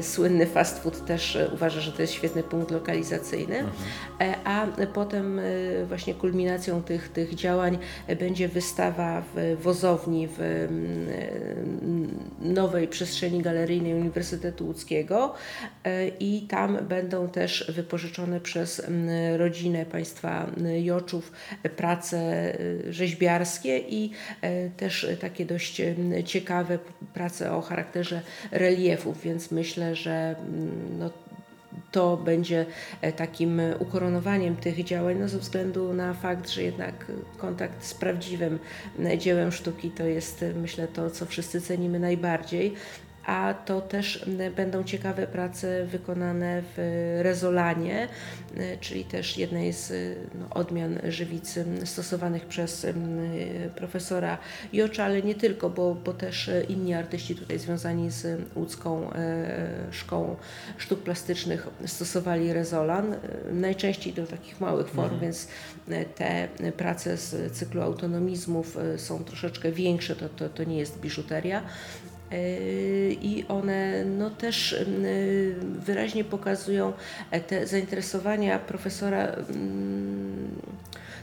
słynny fast food też uważa, że to jest świetny punkt lokalizacyjny, mhm. a potem właśnie kulminacją tych, tych działań będzie wystawa w wozowni w nowej przestrzeni galeryjnej Uniwersytetu Łódzkiego i tam będą też wypożyczone przez rodzinę państwa Joczów prace rzeźbiarskie i też takie dość ciekawe prace o charakterze reliefów, więc myślę, że no, to będzie e, takim ukoronowaniem tych działań, no ze względu na fakt, że jednak kontakt z prawdziwym e, dziełem sztuki to jest, e, myślę, to, co wszyscy cenimy najbardziej a to też będą ciekawe prace wykonane w Rezolanie, czyli też jednej z no, odmian żywicy stosowanych przez profesora Jocza, ale nie tylko, bo, bo też inni artyści tutaj związani z łódzką e, szkołą sztuk plastycznych stosowali rezolan, najczęściej do takich małych form, mhm. więc te prace z cyklu autonomizmów e, są troszeczkę większe, to, to, to nie jest biżuteria, i one no, też yy, wyraźnie pokazują e, te zainteresowania profesora mm,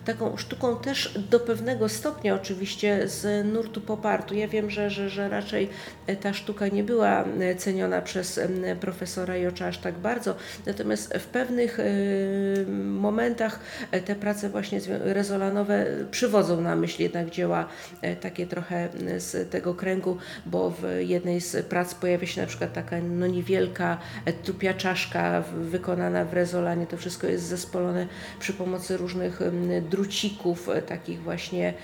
taką sztuką też do pewnego stopnia oczywiście z nurtu popartu. Ja wiem, że, że, że raczej e, ta sztuka nie była e, ceniona przez profesora Jocza aż tak bardzo, natomiast w pewnych momentach te prace właśnie rezolanowe przywodzą na myśl jednak dzieła takie trochę z tego kręgu, bo w jednej z prac pojawia się na przykład taka no niewielka tupia czaszka wykonana w rezolanie. To wszystko jest zespolone przy pomocy różnych drucików, e, takich właśnie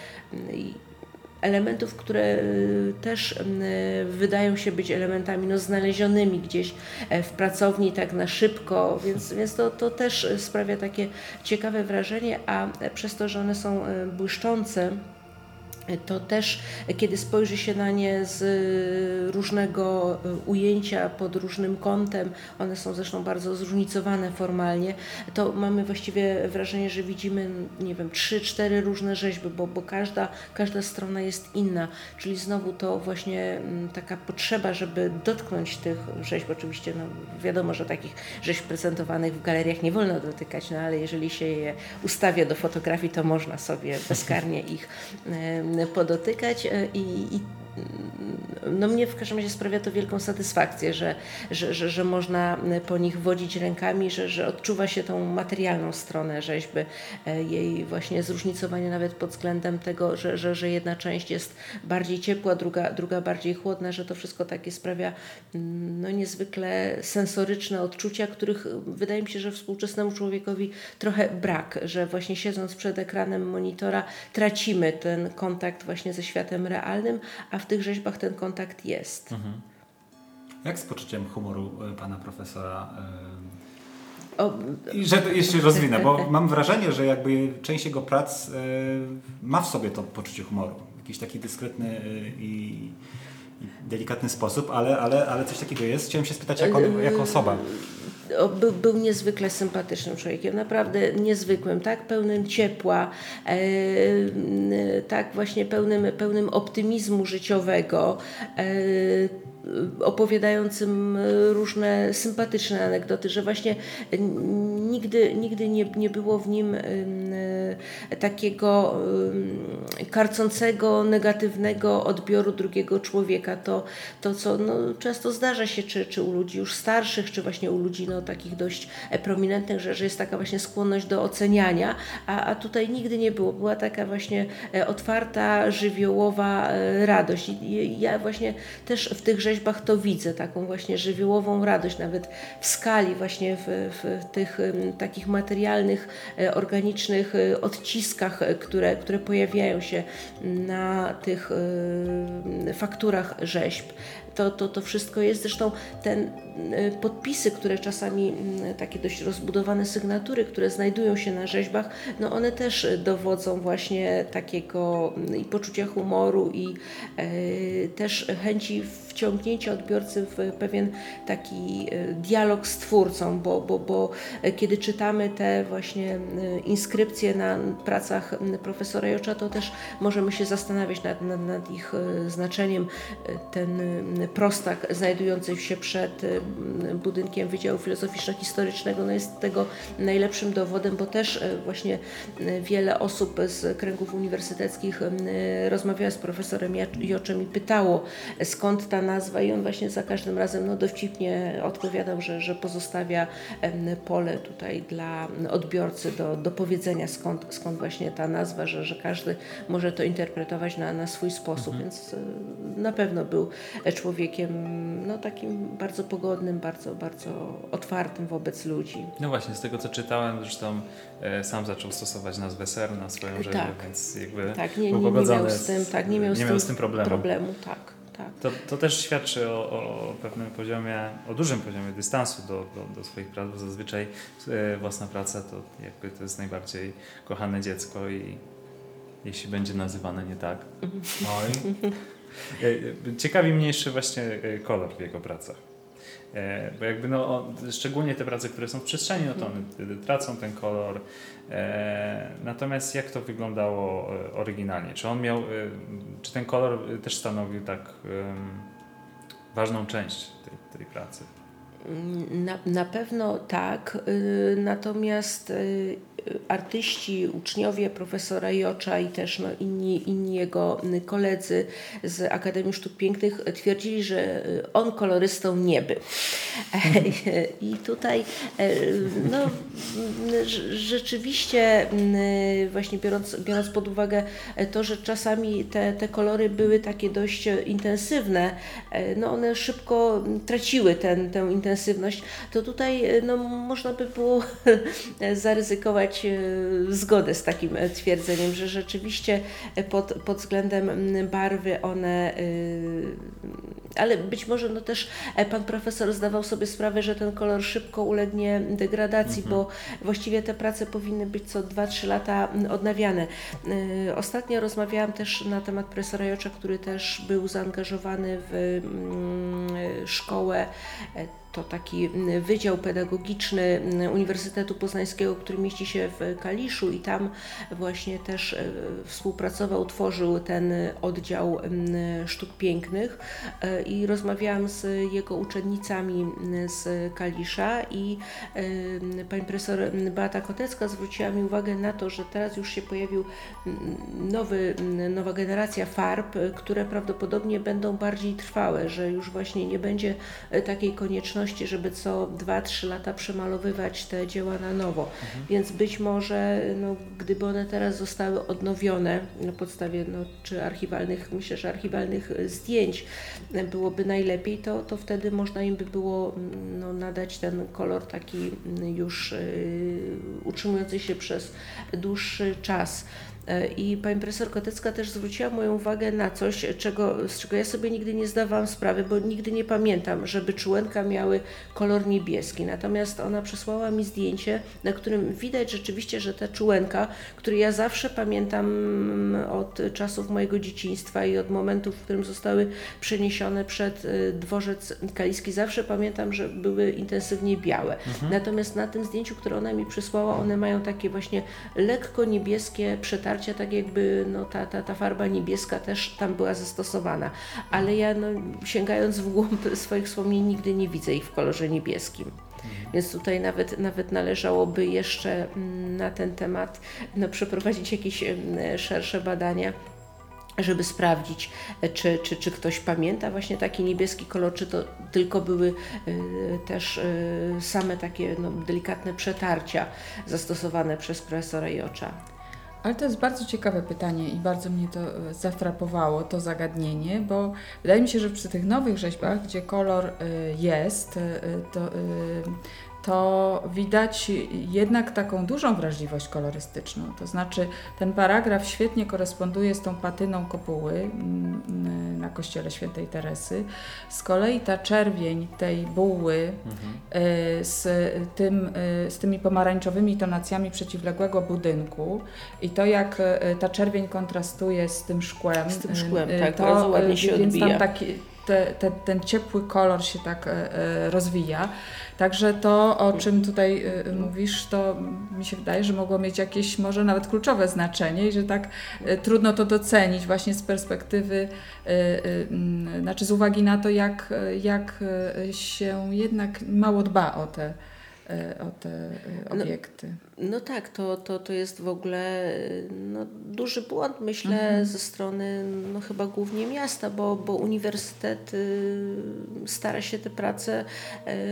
elementów, które e, też wydają się być elementami no, znalezionymi gdzieś e, w pracowni tak na szybko, więc, więc to, to też sprawia takie ciekawe wrażenie, a przez to, że one są błyszczące, to też, kiedy spojrzy się na nie z różnego e, ujęcia, pod różnym kątem, one są zresztą bardzo zróżnicowane formalnie, to mamy właściwie wrażenie, że widzimy, nie wiem, trzy, cztery różne rzeźby, bo, bo każda, każda strona jest inna, czyli znowu to właśnie mm, taka potrzeba, żeby dotknąć tych rzeźb, oczywiście no, wiadomo, że takich rzeźb prezentowanych w galeriach nie wolno dotykać, no ale jeżeli się je ustawia do fotografii, to można sobie bezkarnie ich podotykać e, i, i no mnie w każdym razie sprawia to wielką satysfakcję, że, że, że, że można po nich wodzić rękami, że, że odczuwa się tą materialną stronę rzeźby, e, jej właśnie zróżnicowanie nawet pod względem tego, że, że, że jedna część jest bardziej ciepła, druga, druga bardziej chłodna, że to wszystko takie sprawia mm, no, niezwykle sensoryczne odczucia, których wydaje mi się, że współczesnemu człowiekowi trochę brak, że właśnie siedząc przed ekranem monitora tracimy ten kontakt właśnie ze światem realnym, a w tych rzeźbach ten kontakt jest. Mhm. Jak z poczuciem humoru e, pana profesora? E, o, I że jeszcze rozwinę, bo [LAUGHS] mam wrażenie, że jakby część jego prac e, ma w sobie to poczucie humoru. Jakiś taki dyskretny i, delikatny sposób, ale, ale, ale coś takiego jest. Chciałem się spytać jako, jako osoba. Był, był, niezwykle sympatycznym człowiekiem, naprawdę niezwykłym, tak pełnym ciepła, e, tak właśnie pełnym, pełnym optymizmu życiowego. E, opowiadającym różne sympatyczne anegdoty, że właśnie nigdy, nigdy nie, nie było w nim takiego karcącego, negatywnego odbioru drugiego człowieka. To, to co no, często zdarza się, czy, czy u ludzi już starszych, czy właśnie u ludzi no, takich dość prominentnych, że, że jest taka właśnie skłonność do oceniania, a, a tutaj nigdy nie było. Była taka właśnie e, otwarta, żywiołowa e, radość. I ja właśnie też w tych rzeźbach to widzę, taką właśnie żywiołową radość, nawet w skali właśnie w, w tych takich materialnych, e, organicznych odciskach, które, które pojawiają się na tych fakturach rzeźb to, to, to wszystko jest. Zresztą te podpisy, które czasami, takie dość rozbudowane sygnatury, które znajdują się na rzeźbach, no one też dowodzą właśnie takiego i poczucia humoru i też chęci wciągnięcie odbiorcy w pewien taki dialog z twórcą, bo, bo, bo kiedy czytamy te właśnie inskrypcje na pracach profesora Jocza, to też możemy się zastanawiać nad, nad, nad ich znaczeniem. Ten prostak znajdujący się przed budynkiem Wydziału Filozoficzno-Historycznego no jest tego najlepszym dowodem, bo też właśnie wiele osób z kręgów uniwersyteckich rozmawiała z profesorem Joczem i pytało skąd ta nazwa i on właśnie za każdym razem no, dowcipnie odpowiadał, że, że pozostawia pole tutaj dla odbiorcy do, do powiedzenia skąd, skąd właśnie ta nazwa, że, że każdy może to interpretować na, na swój sposób, mhm. więc e, na pewno był człowiekiem no, takim bardzo pogodnym, bardzo, bardzo otwartym wobec ludzi. No właśnie, z tego co czytałem, zresztą e, sam zaczął stosować nazwę ser na swoją rzeźbę, tak. więc jakby tak, nie, nie, nie miał z tym, tak, nie miał, nie z, miał z tym problemu. problemu tak. Tak. To, to też świadczy o, o, pewnym poziomie, o dużym poziomie dystansu do, do, do swoich prac, bo zazwyczaj e, własna praca to jakby to jest najbardziej kochane dziecko i jeśli będzie nazywane nie tak. Oj. E, ciekawi mnie jeszcze właśnie e, kolor w jego pracach. E, bo jakby no, szczególnie te prace, które są w przestrzeni, no to one tracą ten kolor. Natomiast jak to wyglądało oryginalnie? Czy on miał, czy ten kolor też stanowił tak ważną część tej, tej pracy? Na, na pewno tak, y, natomiast y, artyści, uczniowie profesora Jocza i też no, inni, inni jego koledzy z Akademii Sztuk Pięknych twierdzili, że on kolorystą nie był. [LAUGHS] I tutaj no, rzeczywiście właśnie biorąc, biorąc pod uwagę to, że czasami te, te kolory były takie dość intensywne, no one szybko traciły ten, tę intensywność, to tutaj no, można by było [LAUGHS] zaryzykować E, zgodę z takim e, twierdzeniem, że rzeczywiście pod, pod względem barwy one, e, ale być może no też pan profesor zdawał sobie sprawę, że ten kolor szybko ulegnie degradacji, mhm. bo właściwie te prace powinny być co 2-3 lata odnawiane. Ostatnio rozmawiałam też na temat profesora Jocza, który też był zaangażowany w szkołę to taki Wydział Pedagogiczny Uniwersytetu Poznańskiego, który mieści się w Kaliszu i tam właśnie też e, współpracował, tworzył ten oddział sztuk pięknych e, i rozmawiałam z jego uczennicami z Kalisza i pani profesor Beata Kotecka zwróciła mi uwagę na to, że teraz już się pojawił nowy, nowa generacja farb, które prawdopodobnie będą bardziej trwałe, że już właśnie nie będzie e, takiej konieczności żeby co 2-3 lata przemalowywać te dzieła na nowo. Mhm. Więc być może, no, gdyby one teraz zostały odnowione na podstawie no, czy archiwalnych, myślę, że archiwalnych zdjęć byłoby najlepiej, to, to wtedy można im by było no, nadać ten kolor taki już y, utrzymujący się przez dłuższy czas. E, I pani profesor Kotecka też zwróciła moją uwagę na coś, czego, z czego ja sobie nigdy nie zdawałam sprawy, bo nigdy nie pamiętam, żeby czułenka miały kolor niebieski. Natomiast ona przesłała mi zdjęcie, na którym widać rzeczywiście, że ta czułenka, który ja zawsze pamiętam od czasów mojego dzieciństwa i od momentu, w którym zostały przeniesione przed y, dworzec kaliski, zawsze pamiętam, że były intensywnie białe. Mhm. Natomiast na tym zdjęciu, które ona mi przysłała, one mają takie właśnie lekko niebieskie przetarcie tak jakby no, ta, ta, ta farba niebieska też tam była zastosowana. Ale ja no, sięgając w głąb swoich wspomnień nigdy nie widzę ich w kolorze niebieskim. Mhm. Więc tutaj nawet, nawet należałoby jeszcze mm, na ten temat no, przeprowadzić jakieś szersze badania żeby sprawdzić, czy, czy, czy ktoś pamięta właśnie taki niebieski kolor, czy to tylko były y, też y, same takie no, delikatne przetarcia zastosowane przez profesora Jocza. Ale to jest bardzo ciekawe pytanie i bardzo mnie to e, zafrapowało, to zagadnienie, bo wydaje mi się, że przy tych nowych rzeźbach, gdzie kolor e, jest, e, to to widać jednak taką dużą wrażliwość kolorystyczną. To znaczy, ten paragraf świetnie koresponduje z tą patyną kopuły mm, na kościele świętej Teresy. Z kolei ta czerwień tej buły mhm. Y, z, tym, y, z tymi pomarańczowymi tonacjami przeciwległego budynku i to, jak y, ta czerwień kontrastuje z tym szkłem. Z tym szkłem, tak, to, bardzo ładnie się więc odbija. Tam taki, te, te, ten ciepły kolor się tak rozwija. Także to, o czym tutaj mówisz, to mi się wydaje, że mogło mieć jakieś może nawet kluczowe znaczenie i że tak trudno to docenić właśnie z perspektywy, znaczy z uwagi na to, jak, jak się jednak mało dba o te o te no, obiekty. No, no, tak, to, to, to jest w ogóle no, duży błąd, myślę, mhm. ze strony no, chyba głównie miasta, bo, bo uniwersytet y, stara się te prace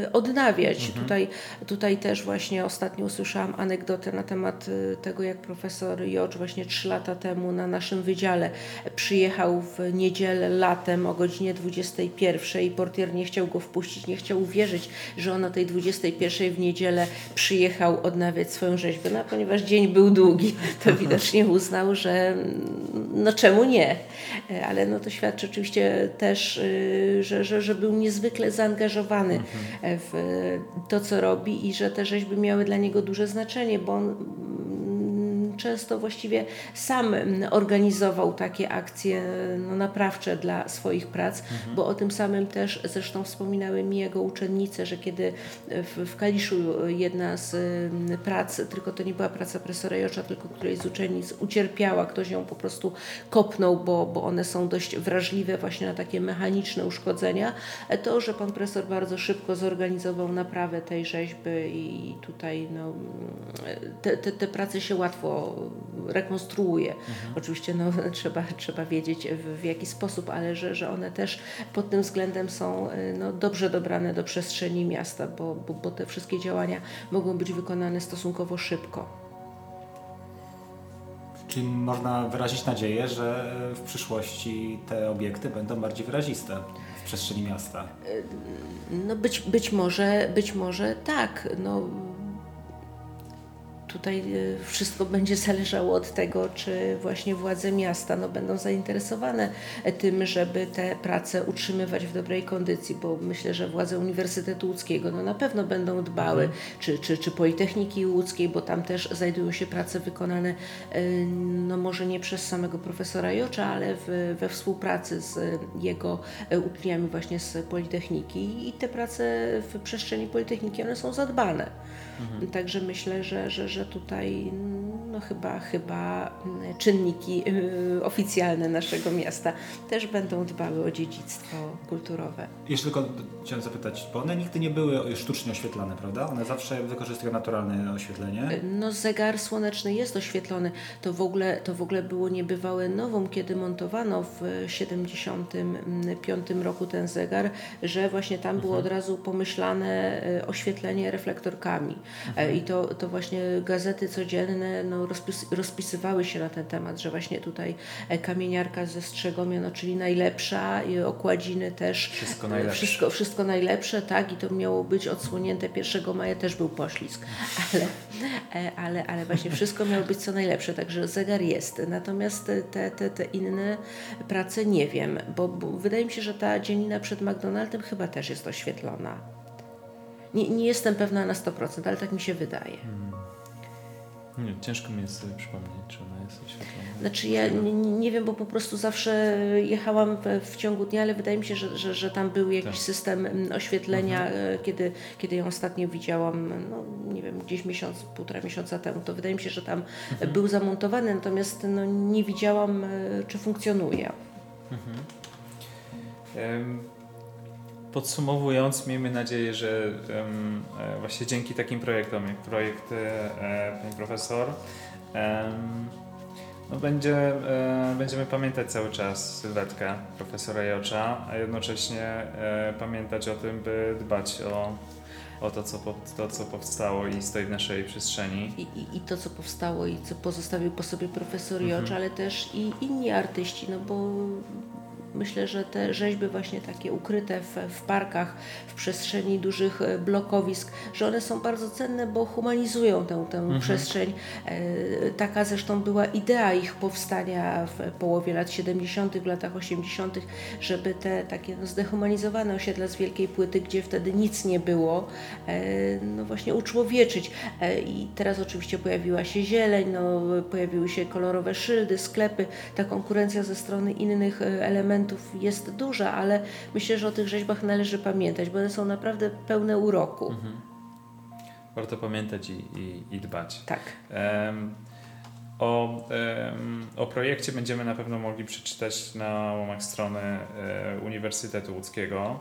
y, odnawiać. Mhm. Tutaj, tutaj też właśnie ostatnio usłyszałam anegdotę na temat y, tego, jak profesor Jocz właśnie trzy lata temu na naszym wydziale przyjechał w niedzielę latem o godzinie 21 i portier nie chciał go wpuścić, nie chciał uwierzyć, że on o tej 21 w niedzielę przyjechał odnawiać swoją rzeźbę, no, ponieważ dzień był długi, to widocznie uznał, że no czemu nie. Ale no to świadczy oczywiście też, y, że, że, że był niezwykle zaangażowany mhm. w to, co robi i że te rzeźby miały dla niego duże znaczenie, bo on często właściwie sam organizował takie akcje no, naprawcze dla swoich prac, mhm. bo o tym samym też zresztą wspominały mi jego uczennice, że kiedy w, w Kaliszu jedna z prac, tylko to nie była praca profesora Jocza, tylko której z uczennic ucierpiała, ktoś ją po prostu kopnął, bo, bo one są dość wrażliwe właśnie na takie mechaniczne uszkodzenia, to, że pan profesor bardzo szybko zorganizował naprawę tej rzeźby i tutaj no, te, te, te prace się łatwo rekonstruuje. Mhm. Oczywiście no, [LAUGHS] trzeba, trzeba wiedzieć w, w, jaki sposób, ale że, że one też pod tym względem są y, no, dobrze dobrane do przestrzeni miasta, bo, bo, bo te wszystkie działania mogą być wykonane stosunkowo szybko. Czyli można wyrazić nadzieję, że w przyszłości te obiekty będą bardziej wyraziste w przestrzeni miasta. No być, być może, być może tak. No, tutaj y, wszystko będzie zależało od tego, czy właśnie władze miasta no, będą zainteresowane tym, żeby te prace utrzymywać w dobrej kondycji, bo myślę, że władze Uniwersytetu Łódzkiego no, na pewno będą dbały, mhm. czy, czy, czy Politechniki Łódzkiej, bo tam też znajdują się prace wykonane y, no może nie przez samego profesora Jocza, ale w, we współpracy z jego y, uczniami właśnie z Politechniki i te prace w przestrzeni Politechniki, one są zadbane. Mhm. Także myślę, że, że, że tutaj no chyba, chyba czynniki y, oficjalne naszego miasta też będą dbały o dziedzictwo kulturowe. Jeszcze tylko chciałem zapytać, bo one nigdy nie były sztucznie oświetlane, prawda? One zawsze wykorzystują naturalne oświetlenie? Y, no zegar słoneczny jest oświetlony. To w ogóle, to w ogóle było niebywałe nową, kiedy montowano w 75 roku ten zegar, że właśnie tam było mhm. od razu pomyślane y, oświetlenie reflektorkami. Mhm. I to, to właśnie gazety codzienne no, rozpis, rozpisywały się na ten temat, że właśnie tutaj e, kamieniarka ze Strzegomia, no, czyli najlepsza i okładziny też. Wszystko najlepsze. Wszystko, wszystko najlepsze, tak, i to miało być odsłonięte 1 maja, też był poślizg, ale, e, ale, ale właśnie wszystko miało być co najlepsze, także zegar jest. Natomiast te, te, te inne prace nie wiem, bo, bo wydaje mi się, że ta dzielina przed McDonaldem chyba też jest oświetlona. Nie, nie jestem pewna na 100%, ale tak mi się wydaje. Nie, ciężko mi jest sobie przypomnieć, czy ona jest oświetlona. Znaczy ja nie, nie wiem, bo po prostu zawsze jechałam w, w, ciągu dnia, ale wydaje mi się, że, że, że tam był jakiś tak. system mm, oświetlenia, mhm. E, kiedy, kiedy ją ostatnio widziałam, no nie wiem, gdzieś miesiąc, półtora miesiąca temu, to wydaje mi się, że tam mhm. był zamontowany, natomiast no, nie widziałam, e, czy funkcjonuje. Mhm. Podsumowując, miejmy nadzieję, że um, właśnie dzięki takim projektom, jak projekt e, pani profesor, um, no będzie, e, będziemy pamiętać cały czas sylwetkę profesora Jocza, a jednocześnie e, pamiętać o tym, by dbać o, o to, co, po, to, co powstało i stoi w naszej przestrzeni. I, i, i to, co powstało i co pozostawił po sobie profesor Jocz, mhm. ale też i inni artyści, no bo Myślę, że te rzeźby właśnie takie ukryte w, w parkach, w przestrzeni dużych e, blokowisk, że one są bardzo cenne, bo humanizują tę, tę mhm. przestrzeń. E, taka zresztą była idea ich powstania w połowie lat 70., w latach 80., żeby te takie no, zdehumanizowane osiedla z wielkiej płyty, gdzie wtedy nic nie było, e, no właśnie uczłowieczyć. I teraz oczywiście pojawiła się zieleń, no, pojawiły się kolorowe szyldy, sklepy, ta konkurencja ze strony innych elementów elementów jest duża, ale myślę, że o tych rzeźbach należy pamiętać, bo one są naprawdę pełne uroku. Mhm. Warto pamiętać i, i, i dbać. Tak. Um, o, o projekcie będziemy na pewno mogli przeczytać na łamach strony e, Uniwersytetu Łódzkiego.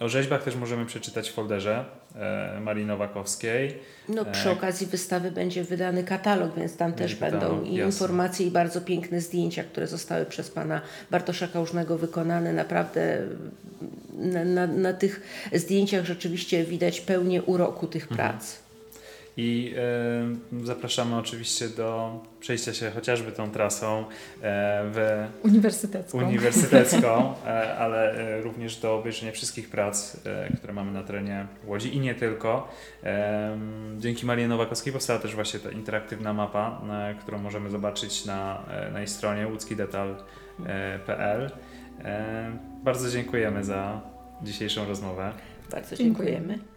O rzeźbach też możemy przeczytać w folderze e, Marii Nowakowskiej. No, przy E, okazji wystawy będzie wydany katalog, więc tam też katalog, będą i jasne. informacje, i bardzo piękne zdjęcia, które zostały przez pana Bartosza Kałużnego wykonane. Naprawdę na, na, na tych zdjęciach rzeczywiście widać pełnię uroku tych Mhm. I e, zapraszamy oczywiście do przejścia się chociażby tą trasą e, w Uniwersytecką. uniwersytecką, [LAUGHS] e, ale e, również do obejrzenia wszystkich prac, e, które mamy na terenie Łodzi i nie tylko. Dzięki Marii Nowakowskiej powstała też właśnie ta interaktywna mapa, e, którą możemy zobaczyć na, e, na jej stronie łódzkidetal.pl. E, Bardzo dziękujemy za dzisiejszą rozmowę. Bardzo Dziękujemy. dziękujemy.